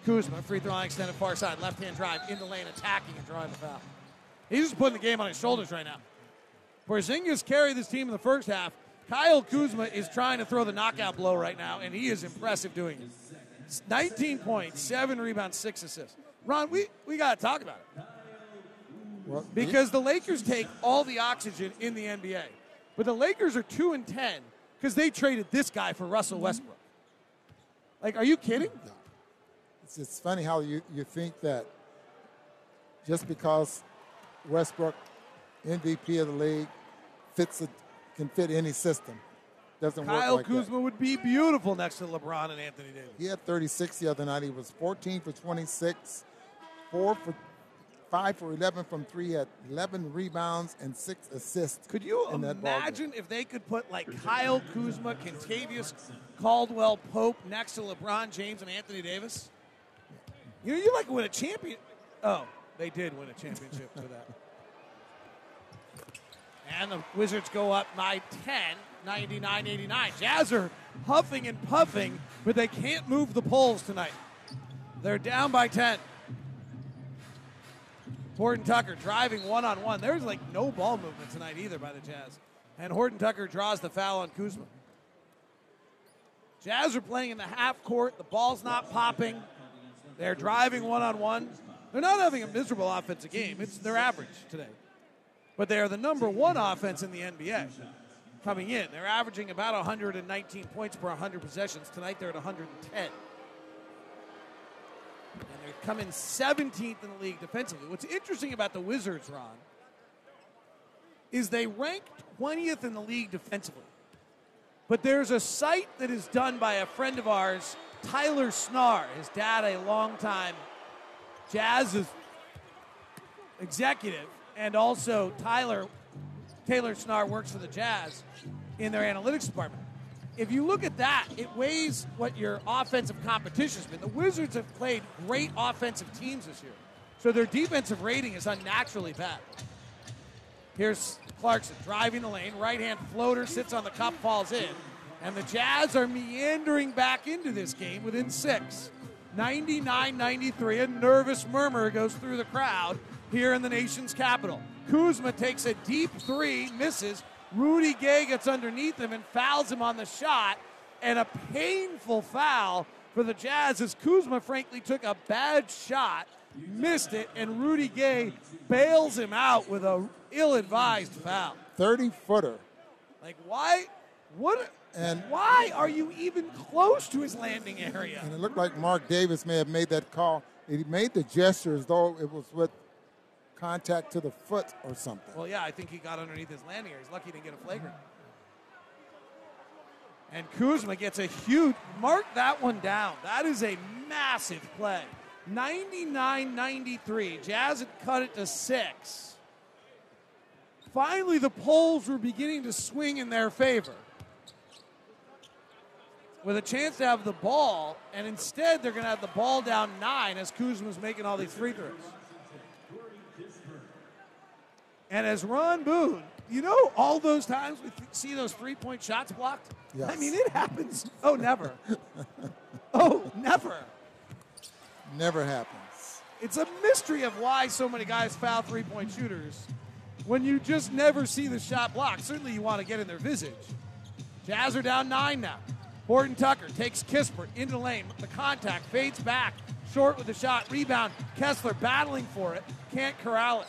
Kuzma, free throw line extended far side, left hand drive in the lane, attacking and drawing the foul. He's just putting the game on his shoulders right now. Porzingis carried this team in the first half. Kyle Kuzma is trying to throw the knockout blow right now, and he is impressive doing it. 19 points, seven rebounds, six assists. Ron, we, we got to talk about it. Well, Because the Lakers take all the oxygen in the NBA. But the Lakers are 2 and 10 because they traded this guy for Russell Westbrook. Like, are you kidding? It's, it's funny how you, you think that just because Westbrook, MVP of the league, fits a, can fit any system, doesn't Kyle work like that. Kuzma would be beautiful next to LeBron and Anthony Davis. He had 36 the other night. He was 14 for 26, four for five for 11 from three. at 11 rebounds and six assists. Could you in that imagine if they could put like Kyle Kuzma, Kentavious Caldwell Pope next to LeBron James and Anthony Davis? You know, you like win a champion. Oh, they did win a championship for that. And the Wizards go up by 10, 99 89. Jazz are huffing and puffing, but they can't move the poles tonight. They're down by 10. Horton Tucker driving one on one. There's like no ball movement tonight either by the Jazz. And Horton Tucker draws the foul on Kuzma. Jazz are playing in the half court. The ball's not popping. They're driving one on one. They're not having a miserable offensive game. It's their average today. But they are the number one offense in the NBA coming in. They're averaging about 119 points per 100 possessions. Tonight they're at 110. And they're coming 17th in the league defensively. What's interesting about the Wizards, Ron, is they rank 20th in the league defensively. But there's a site that is done by a friend of ours, Tyler Snarr. His dad, a longtime Jazz executive, and also Tyler Taylor Snarr works for the Jazz in their analytics department. If you look at that, it weighs what your offensive competition's been. The Wizards have played great offensive teams this year, so their defensive rating is unnaturally bad. Here's Clarkson driving the lane, right hand floater, sits on the cup, falls in. And the Jazz are meandering back into this game within six. 99 93. A nervous murmur goes through the crowd here in the nation's capital. Kuzma takes a deep three, misses. Rudy Gay gets underneath him and fouls him on the shot. And a painful foul for the Jazz as Kuzma, frankly, took a bad shot, missed it, and Rudy Gay bails him out with a ill-advised foul. 30 footer. Like why? What? And why are you even close to his landing area? And it looked like Marc Davis may have made that call. He made the gesture as though it was with contact to the foot or something. Well, yeah, I think he got underneath his landing. He's lucky he didn't get a flagrant. And Kuzma gets a huge mark that one down. That is a massive play. 99-93. Jazz had cut it to six. Finally, the polls were beginning to swing in their favor with a chance to have the ball, and instead they're going to have the ball down nine as Kuzma's making all these free throws. And as Ron Boone, you know, all those times we see those three point shots blocked? Yes. I mean, it happens. Oh, never. oh, never. Never happens. It's a mystery of why so many guys foul three point shooters when you just never see the shot blocked. Certainly you want to get in their visage. Jazz are down nine now. Horton Tucker takes Kispert into the lane. The contact fades back. Short with the shot. Rebound. Kessler battling for it. Can't corral it.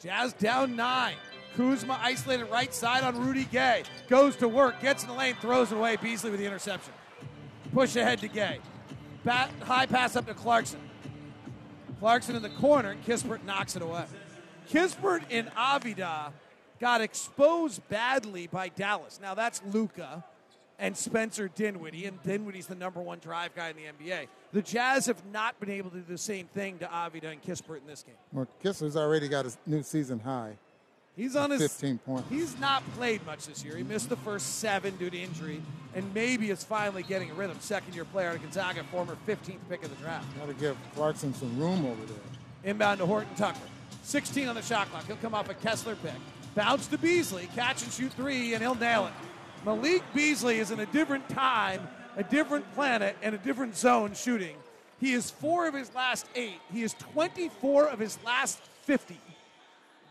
Jazz down nine. Kuzma isolated right side on Rudy Gay. Goes to work. Gets in the lane. Throws it away. Beasley with the interception. Push ahead to Gay. Bat, high pass up to Clarkson. Clarkson in the corner. Kispert knocks it away. Kispert and Avdija got exposed badly by Dallas. Now that's Luka and Spencer Dinwiddie, and Dinwiddie's the number one drive guy in the NBA. The Jazz have not been able to do the same thing to Avdija and Kispert in this game. Well, Kessler's already got his new season high. He's on his 15 points. He's not played much this year. He missed the first seven due to injury, and maybe is finally getting a rhythm. Second year player out of Gonzaga, former 15th pick of the draft. Got to give Clarkson some room over there. Inbound to Horton Tucker. 16 on the shot clock. He'll come off a Kessler pick. Bounce to Beasley. Catch and shoot three, and he'll nail it. Malik Beasley is in a different time, a different planet, and a different zone shooting. He is four of his last eight. He is 24 of his last 50.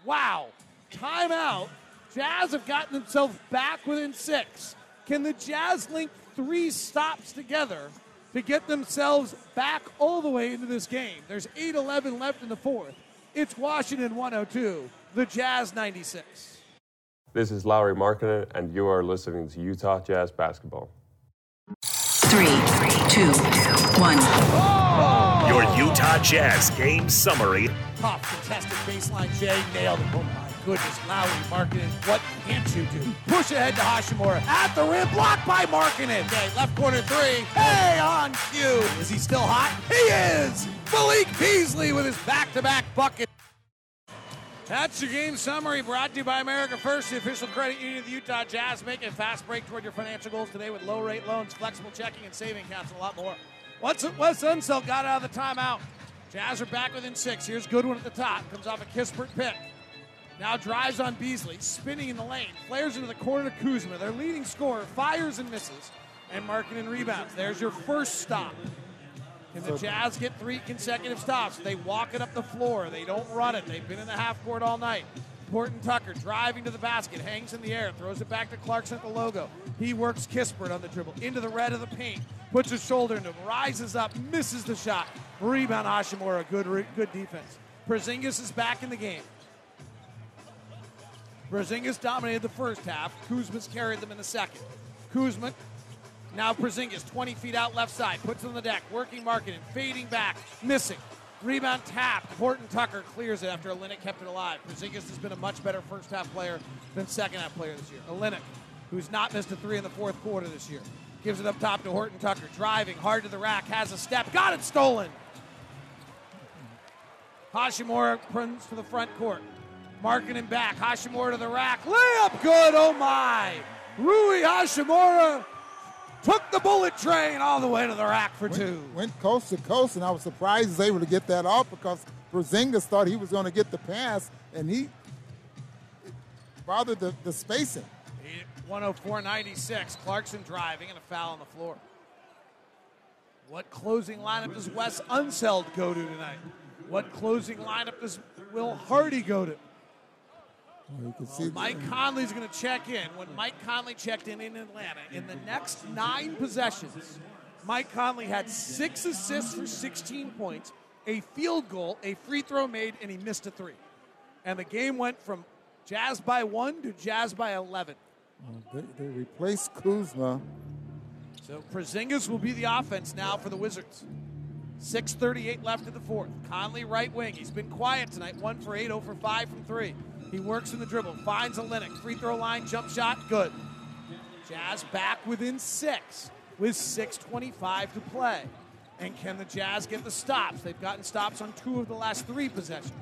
Wow. Timeout. Jazz have gotten themselves back within six. Can the Jazz link three stops together to get themselves back all the way into this game? There's 8 11 left in the fourth. It's Washington 102, the Jazz 96. This is Lauri Markkanen, and you are listening to Utah Jazz Basketball. Three, two, one. Your Utah Jazz game summary. Tough contested baseline. Jay nailed it. Oh my goodness, Lauri Markkanen, what can't you do? Push ahead to Hachimura at the rim, blocked by Markkanen. Okay, left corner three. Hey, on cue. Is he still hot? He is. Malik Beasley with his back-to-back bucket. That's your game summary brought to you by America First, the official credit union of the Utah Jazz. Make a fast break toward your financial goals today with low rate loans, flexible checking, and saving accounts, and a lot more. What's Wes Unseld got out of the timeout? Jazz are back within six. Here's Goodwin at the top. Comes off a Kispert pick. Now drives on Beasley, spinning in the lane, flares into the corner to Kuzma. Their leading scorer fires and misses, and Markkanen rebounds. There's your first stop. Can the Jazz get three consecutive stops? They walk it up the floor. They don't run it. They've been in the half court all night. Horton Tucker driving to the basket, hangs in the air, throws it back to Clarkson at the logo. He works Kispert on the dribble into the red of the paint, puts his shoulder into him, rises up, misses the shot. Rebound Hachimura, good re- good defense. Porzingis is back in the game. Porzingis dominated the first half. Kuzma's carried them in the second. Kuzma now Porzingis, 20 feet out left side, puts on the deck, working Markkanen, fading back, missing. Rebound tapped. Horton Tucker clears it after Olynyk kept it alive. Porzingis has been a much better first half player than second half player this year. Olynyk, who's not missed a three in the fourth quarter this year, gives it up top to Horton Tucker, driving hard to the rack, has a step, got it stolen. Hachimura runs to the front court. Markkanen back. Hachimura to the rack. Layup good. Oh my. Rui Hachimura took the bullet train all the way to the rack for two. Went coast to coast, and I was surprised he was able to get that off because Porzingis thought he was going to get the pass, and he bothered the, the spacing. 104 96. Clarkson driving and a foul on the floor. What closing lineup does Wes Unseld go to tonight? What closing lineup does Will Hardy go to? Well, can oh, see Mike Conley's going to check in. When Mike Conley checked in in Atlanta, in the next nine possessions, Mike Conley had six assists for 16 points, a field goal, a free throw made, and he missed a three. And the game went from Jazz by one to Jazz by 11. They, they replaced Kuzma. So Porzingis will be the offense now for the Wizards. 6.38 left in the fourth. Conley right wing. He's been quiet tonight. One for eight, 0 for five from three. He works in the dribble, finds a Olynyk. Free throw line, jump shot, good. Jazz back within six with 6.25 to play. And can the Jazz get the stops? They've gotten stops on two of the last three possessions.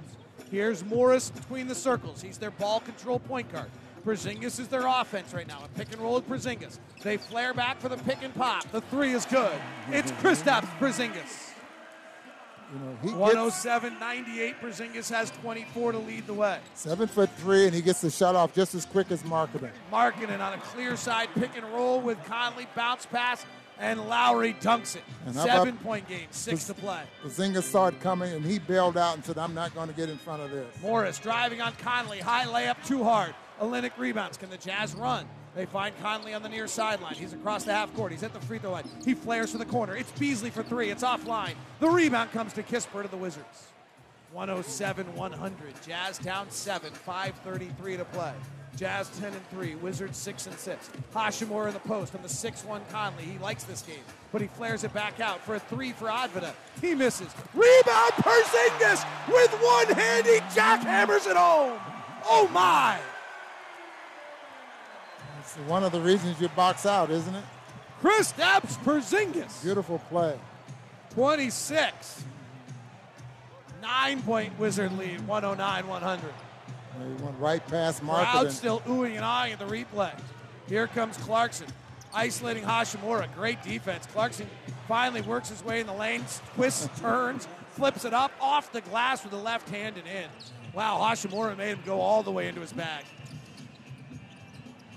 Here's Morris between the circles. He's their ball control point guard. Porzingis is their offense right now. A pick and roll with Porzingis. They flare back for the pick and pop. The three is good. It's Kristaps Porzingis. You know, he gets 107 98. Porzingis has 24 to lead the way. seven foot three, and he gets the shot off just as quick as Markkanen. Markkanen on a clear side pick and roll with Conley, bounce pass, and Lauri dunks it. And Seven point game, six to play. Porzingis saw it coming, and he bailed out and said, "I'm not going to get in front of this." Morris driving on Conley, high layup too hard. Olynyk rebounds. Can the Jazz run? They find Conley on the near sideline. He's across the half court. He's at the free throw line. He flares to the corner. It's Beasley for three. It's offline. The rebound comes to Kispert of the Wizards. 107 100. Jazz down seven. 5.33 to play. Jazz 10 and 3. Wizards 6 and 6. Hachimura in the post on the 6 1 Conley. He likes this game, but he flares it back out for a three for Avdija. He misses. Rebound Porzingis with one hand. He jackhammers it home. Oh my! One of the reasons you box out, isn't it? Chris Kristaps Porzingis. Beautiful play. 26. Nine point Wizard lead, 109 100. He went right past Crowd Marketing. still oohing and eyeing at the replay. Here comes Clarkson, isolating Hachimura. Great defense. Clarkson finally works his way in the lane, twists, turns, flips it up off the glass with the left hand and in. Wow, Hachimura made him go all the way into his bag.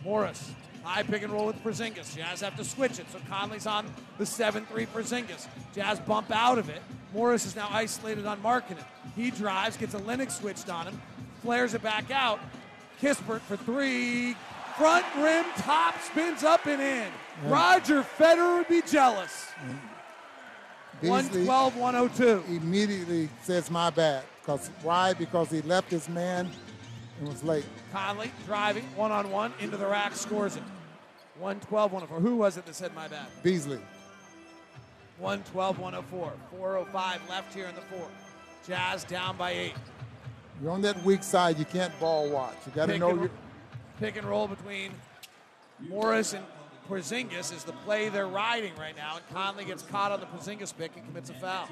Morris, high pick and roll with Porzingis. Jazz have to switch it, so Conley's on the 7-3 Porzingis. Jazz bump out of it. Morris is now isolated on Markkanen. He drives, gets Olynyk switched on him, flares it back out. Kispert for three. Front rim top spins up and in. Roger Federer would be jealous. Beasley 112 102. Immediately says, "My bad." Because why? Because he left his man and was late. Conley driving one on one into the rack, scores it. 112 104. Who was it that said my bad? Beasley. 112 104. 405 left here in the fourth. Jazz down by eight. You're on that weak side. You can't ball watch. You got to know your. pick and roll between Morris and Porzingis is the play they're riding right now, and Conley gets caught on the Porzingis pick and commits a foul.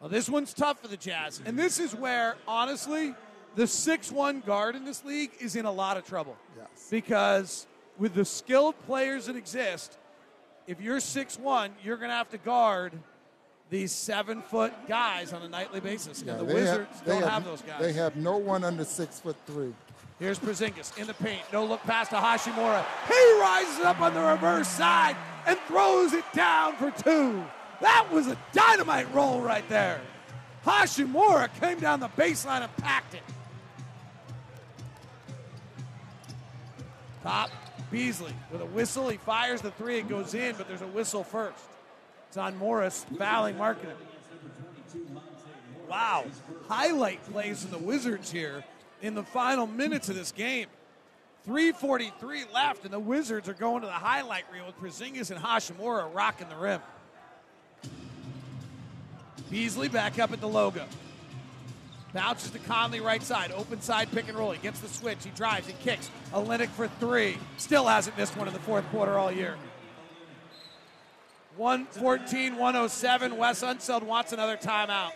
Well, this one's tough for the Jazz, and this is where, honestly, the six-one guard in this league is in a lot of trouble. Yes. Because with the skilled players that exist, if you're six-one, you're going to have to guard these seven-foot guys on a nightly basis, Yeah, and the Wizards they don't have those guys. They have no one under six foot three. Here's Porzingis in the paint. No look pass to Hachimura. He rises up on the reverse side and throws it down for two. That was a dynamite roll right there. Hachimura came down the baseline and packed it. Top Beasley with a whistle. He fires the three. It goes in, but there's a whistle first. It's on Morris, fouling Markkanen. Wow. Highlight plays from the Wizards here in the final minutes of this game. 343 left, and the Wizards are going to the highlight reel with Porzingis and Hachimura rocking the rim. Beasley back up at the logo. Bounces to Conley right side. Open side pick and roll. He gets the switch. He drives. He kicks. Olynyk for three. Still hasn't missed one in the fourth quarter all year. 114 107. Wes Unseld wants another timeout.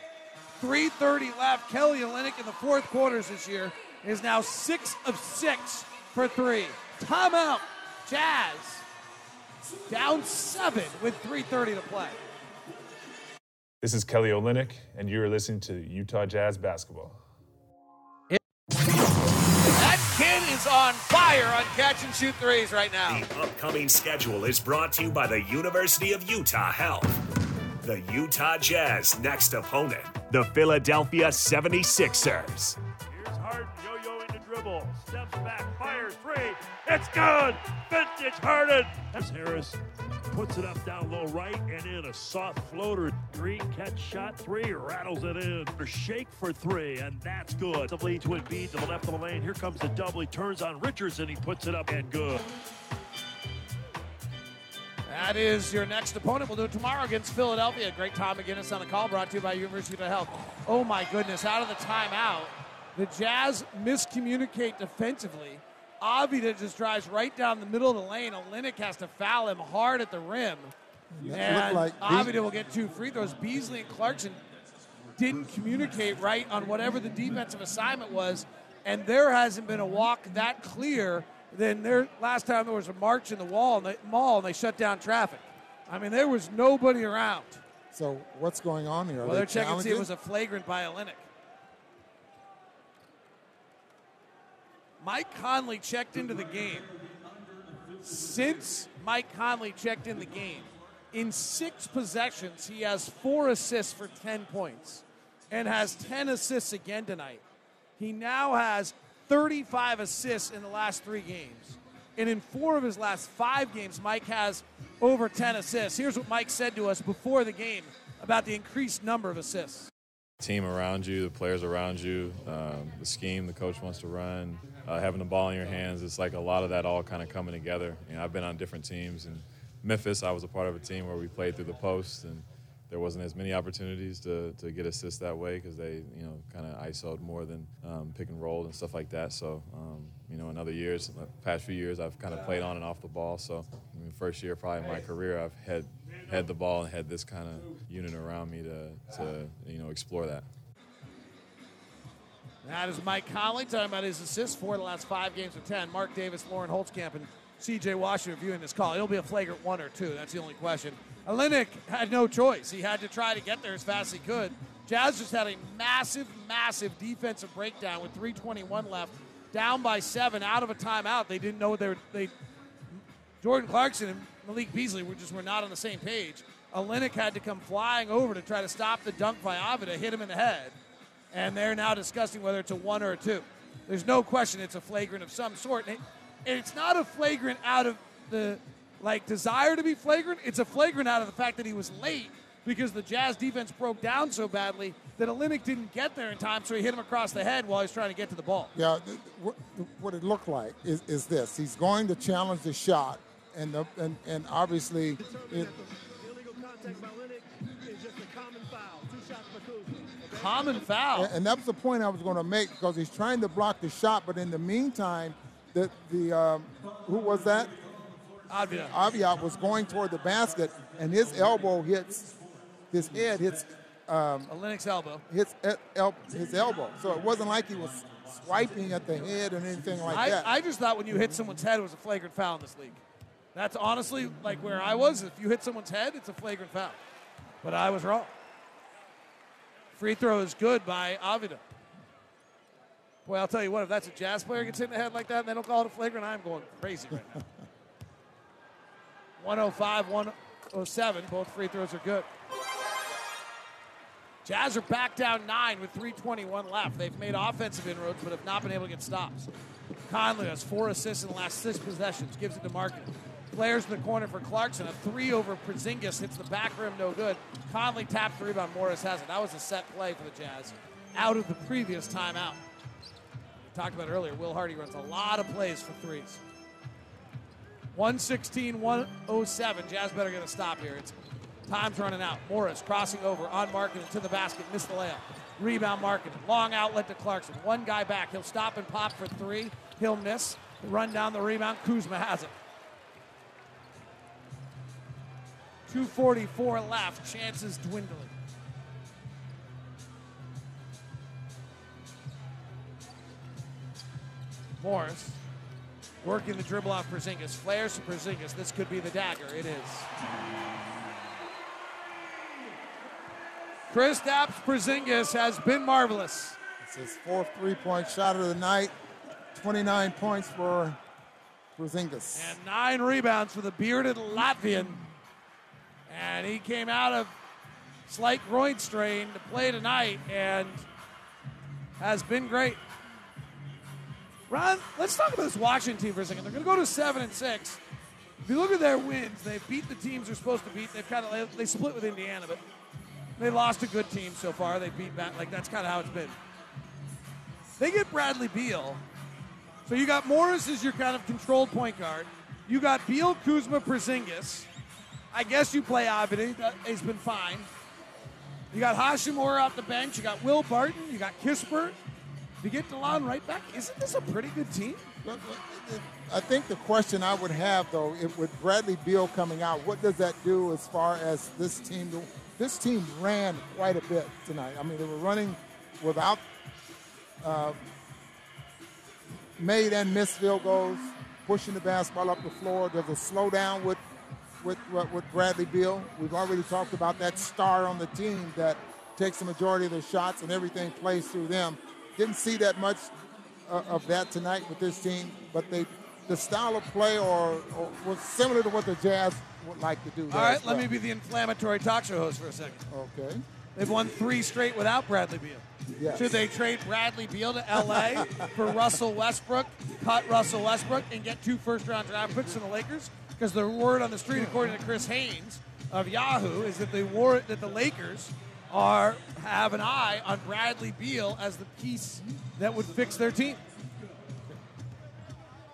3.30 left. Kelly Olynyk in the fourth quarters this year is now six of six for three. Timeout. Jazz down seven with 3.30 to play. This is Kelly Olynyk, and you are listening to Utah Jazz basketball. That kid is on fire on catch and shoot threes right now. The upcoming schedule is brought to you by the University of Utah Health. The Utah Jazz next opponent, the Philadelphia 76ers. Here's Harden Steps back, fires three. It's good. Vintage Harden. As Harris puts it up down low right and in a soft floater. Green catch shot three, rattles it in. A shake for three, and that's good. The lead to Embiid to the left of the lane. Here comes the double. He turns on Richardson. He puts it up and good. That is your next opponent. We'll do it tomorrow against Philadelphia. Great Tom McGinnis on the call, brought to you by University of Health. Oh my goodness, out of the timeout. The Jazz miscommunicate defensively. Avdija just drives right down the middle of the lane. Olynyk has to foul him hard at the rim. And like Avdija will get two free throws. Beasley and Clarkson didn't communicate right on whatever the defensive assignment was, and there hasn't been a walk that clear than there last time there was a march in the wall and the mall and they shut down traffic. I mean, there was nobody around. So what's going on here? Are well, they they're checking to see if it was a flagrant by Olynyk. Mike Conley checked into the game. Since Mike Conley checked in the game, in six possessions, he has four assists for 10 points and has 10 assists again tonight. He now has 35 assists in the last three games. And in four of his last five games, Mike has over 10 assists. Here's what Mike said to us before the game about the increased number of assists. Team around you, the players around you, um, the scheme the coach wants to run, uh, having the ball in your hands. It's like a lot of that all kind of coming together. You know, I've been on different teams. In Memphis, I was a part of a team where we played through the post, and there wasn't as many opportunities to, to get assists that way because they, you know, kind of ISO'd more than um, pick and roll and stuff like that. So, um, you know, in other years, the past few years, I've kind of played on and off the ball. So, I mean, first year probably in my career, I've had had the ball and had this kind of unit around me to, to you know, explore that. That is Mike Conley talking about his assists for the last five games of 10. Marc Davis, Lauren Holtkamp, and CJ Washington viewing this call. It'll be a flagrant one or two. That's the only question. Olynyk had no choice. He had to try to get there as fast as he could. Jazz just had a massive, massive defensive breakdown with 321 left, down by seven, out of a timeout. They didn't know they were. They Jordan Clarkson and Malik Beasley were just were not on the same page. Olynyk had to come flying over to try to stop the dunk by Avdija, hit him in the head, and they're now discussing whether it's a one or a two. There's no question it's a flagrant of some sort, and, it, and it's not a flagrant out of the like desire to be flagrant. It's a flagrant out of the fact that he was late because the Jazz defense broke down so badly that Olynyk didn't get there in time, so he hit him across the head while he was trying to get to the ball. Yeah, what it looked like is, is this: he's going to challenge the shot, and the, and, and obviously, it, Common foul. and, and that was the point I was going to make because he's trying to block the shot, but in the meantime, the the um, who was that? Aviat. Avia was going toward the basket, and his elbow hits his head hits um, Olynyk's elbow. hits el- el- his elbow. So it wasn't like he was swiping at the head or anything like I, that. I just thought when you hit someone's head, it was a flagrant foul in this league. That's honestly like where I was. If you hit someone's head, it's a flagrant foul. But I was wrong. Free throw is good by Avdija. Boy, I'll tell you what, if that's a jazz player gets hit in the head like that and they don't call it a flagrant, I'm going crazy right now. 105, 107. Both free throws are good. Jazz are back down nine with 321 left. They've made offensive inroads, but have not been able to get stops. Conley has four assists in the last six possessions, gives it to Markin. Players in the corner for Clarkson. A three over Porzingis hits the back rim, no good. Conley taps the rebound. Morris has it. That was a set play for the Jazz out of the previous timeout. We talked about earlier. Will Hardy runs a lot of plays for threes. 116 107. Jazz better get a stop here. It's time's running out. Morris crossing over on Markin to the basket, missed the layup. Rebound Markin. Long outlet to Clarkson. One guy back. He'll stop and pop for three. He'll miss. Run down the rebound. Kuzma has it. 244 left. Chances dwindling. Morris working the dribble off Porzingis. Flares to Porzingis. This could be the dagger. It is. Kristaps Porzingis has been marvelous. It's his fourth three-point shot of the night. 29 points for Porzingis. And nine rebounds for the bearded Latvian. And he came out of slight groin strain to play tonight and has been great. Ron, let's talk about this Washington team for a second. They're going to go to seven and six. If you look at their wins, they've beat the teams they're supposed to beat. They've kind of they split with Indiana, but they lost a good team so far. They beat back like that's kind of how it's been. They get Bradley Beal, so you got Morris as your kind of controlled point guard. You got Beal, Kuzma, Porzingis. I guess you play. That has been fine. You got Hachimura off the bench. You got Will Barton. You got Kispert. You get Delon Wright back, isn't this a pretty good team? I think the question I would have, though, if, with Bradley Beal coming out, what does that do as far as this team? This team ran quite a bit tonight. I mean, they were running without uh, made and missed field goals, pushing the basketball up the floor. There's a slowdown with with with Bradley Beal. We've already talked about that star on the team that takes the majority of the shots and everything plays through them. Didn't see that much uh, of that tonight with this team, but they the style of play or, or was similar to what the Jazz would like to do. All right, well. let me be the inflammatory talk show host for a second. Okay. They've won three straight without Bradley Beal. Yes. Should they trade Bradley Beal to LA for Russell Westbrook, cut Russell Westbrook, and get two first round draft picks from the Lakers? Because the word on the street, according to Chris Haynes of Yahoo, is that they war that the Lakers are have an eye on Bradley Beal as the piece that would fix their team.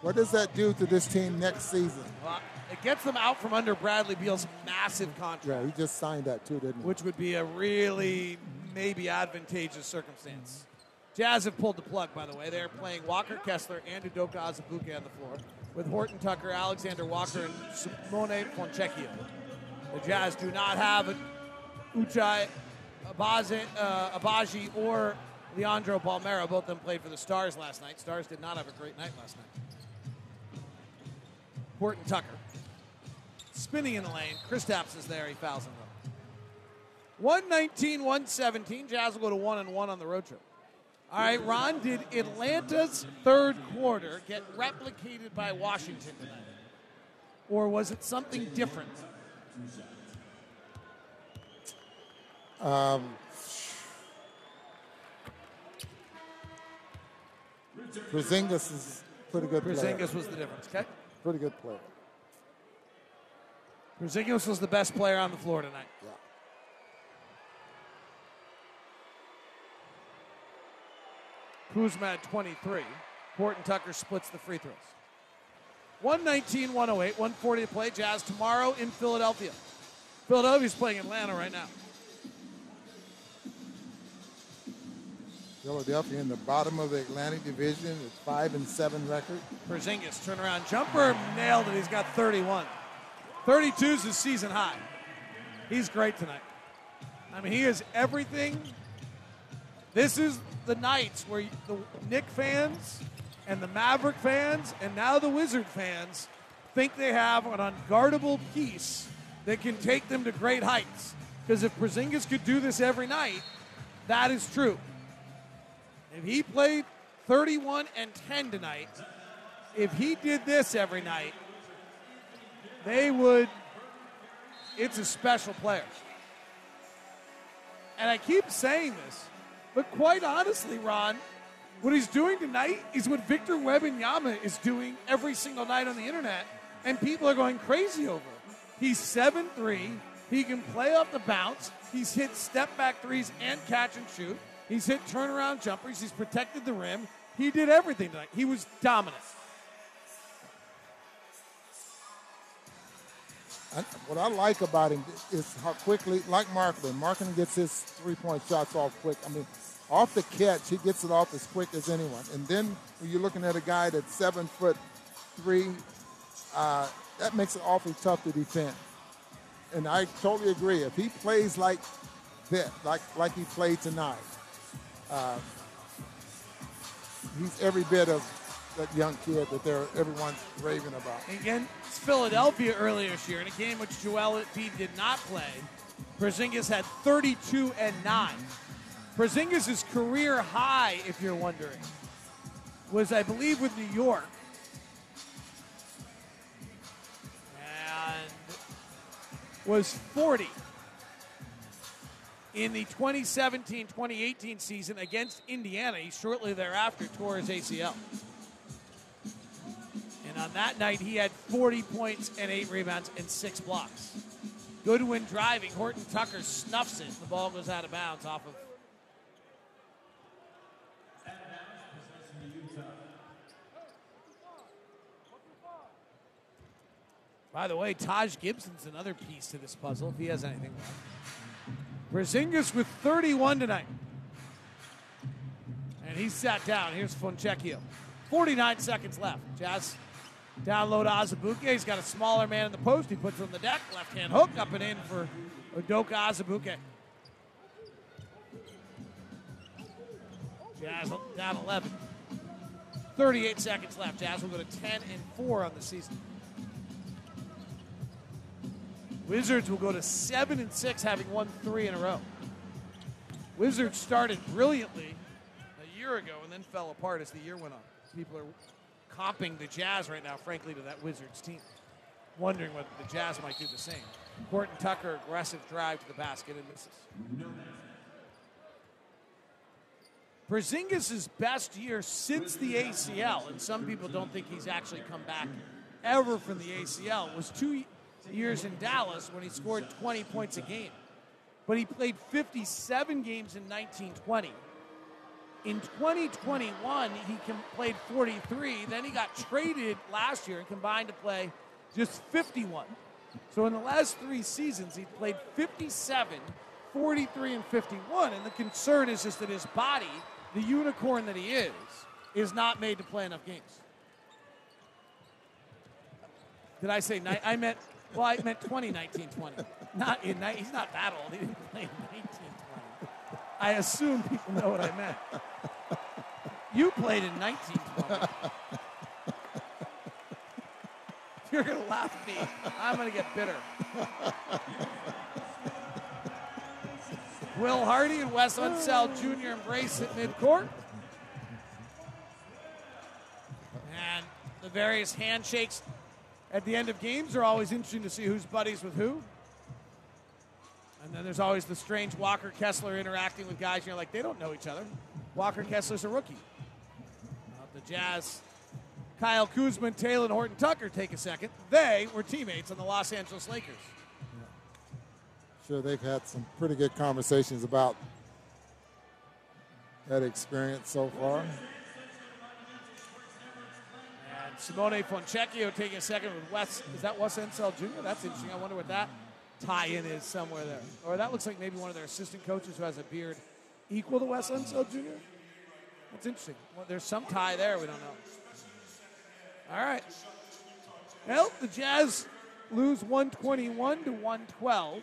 What does that do to this team next season? Well, it gets them out from under Bradley Beal's massive contract. Yeah, he just signed that too, didn't he? Which would be a really maybe advantageous circumstance. Jazz have pulled the plug, by the way. They're playing Walker Kessler and Udoka Azubuike on the floor with Horton Tucker, Alexander Walker, and Simone Fontecchio. The Jazz do not have Ochai Abazi, uh, Agbaji or Leandro Bolmaro. Both of them played for the Stars last night. Stars did not have a great night last night. Horton Tucker. Spinning in the lane. Chris Kristaps is there. He fouls him. 119, 117. Jazz will go to 1 and 1 on the road trip. All right, Ron, did Atlanta's third quarter get replicated by Washington tonight? Or was it something different? Um, Porzingis is pretty good Porzingis player. was the difference, okay? Pretty good player. Porzingis was the best player on the floor tonight. Yeah. Kuzma had 23. Horton Tucker splits the free throws. 119, 108, 140 to play. Jazz tomorrow in Philadelphia. Philadelphia's playing Atlanta right now. Philadelphia in the bottom of the Atlantic Division with five and seven record. Porzingis turnaround jumper nailed it. He's got 31. 32 is his season high. He's great tonight. I mean, he is everything. This is the nights where the Knick fans and the Maverick fans and now the Wizard fans think they have an unguardable piece that can take them to great heights. Because if Porzingis could do this every night, that is true. If he played 31 and 10 tonight, if he did this every night, they would. It's a special player. And I keep saying this, but quite honestly, Ron, what he's doing tonight is what Victor Wembanyama is doing every single night on the internet, and people are going crazy over. He's 7 3. He can play off the bounce. He's hit step back threes and catch and shoot. He's hit turnaround jumpers. He's protected the rim. He did everything tonight. He was dominant. What I like about him is how quickly, like Markkanen, Markkanen gets his three-point shots off quick. I mean, off the catch, he gets it off as quick as anyone. And then when you're looking at a guy that's seven foot three, uh, that makes it awfully tough to defend. And I totally agree. If he plays like that, like like he played tonight, uh, he's every bit of that young kid that they're everyone's raving about. Again, it's Philadelphia earlier this year in a game which Joel Embiid did not play. Porzingis had 32 and 9. Porzingis' career high, if you're wondering. was, I believe, with New York. And was 40 in the 2017 2018 season against Indiana. He shortly thereafter tore his ACL. And on that night, he had 40 points and eight rebounds and six blocks. Goodwin driving. Horton Tucker snuffs it. The ball goes out of bounds off of. By the way, Taj Gibson's another piece to this puzzle if he has anything left. Porzingis with 31 tonight. And he's sat down. Here's Fontecchio. 49 seconds left. Jazz download Azubuike. He's got a smaller man in the post. He puts on the deck. Left hand hook up and in for Udoka Azubuike. Jazz down 11. 38 seconds left. Jazz will go to 10 and 4 on the season. Wizards will go to 7 and 6, having won three in a row. Wizards started brilliantly a year ago and then fell apart as the year went on. People are comping the Jazz right now, frankly, to that Wizards team, wondering whether the Jazz might do the same. Horton Tucker, aggressive drive to the basket and misses. Porzingis' best year since the ACL, and some people don't think he's actually come back ever from the ACL, was two years in Dallas when he scored 20 points a game. But he played 57 games in 1920. In 2021, he played 43. Then he got traded last year and combined to play just 51. So in the last three seasons, he played 57, 43, and 51. And the concern is just that his body, the unicorn that he is, is not made to play enough games. Did I say ni- I meant well, I meant 2019 20. Not in he's not that old. He didn't play in 1920. I assume people know what I meant. You played in 1920. You're going to laugh at me. I'm going to get bitter. Will Hardy and Wes Unseld Jr. embrace at midcourt. And the various handshakes at the end of games are always interesting to see who's buddies with who. And then there's always the strange Walker Kessler interacting with guys. You're like, they don't know each other. Walker Kessler's a rookie. The Jazz, Kyle Kuzma, Talen, Horton Tucker take a second. They were teammates on the Los Angeles Lakers. Sure, they've had some pretty good conversations about that experience so far. Simone Fontecchio taking a second with Wes. Is that Wes Unseld Jr.? That's interesting. I wonder what that tie-in is somewhere there. Or that looks like maybe one of their assistant coaches who has a beard equal to Wes Unseld Jr. That's interesting. Well, there's some tie there. We don't know. All right. Well, the Jazz lose 121 to 112.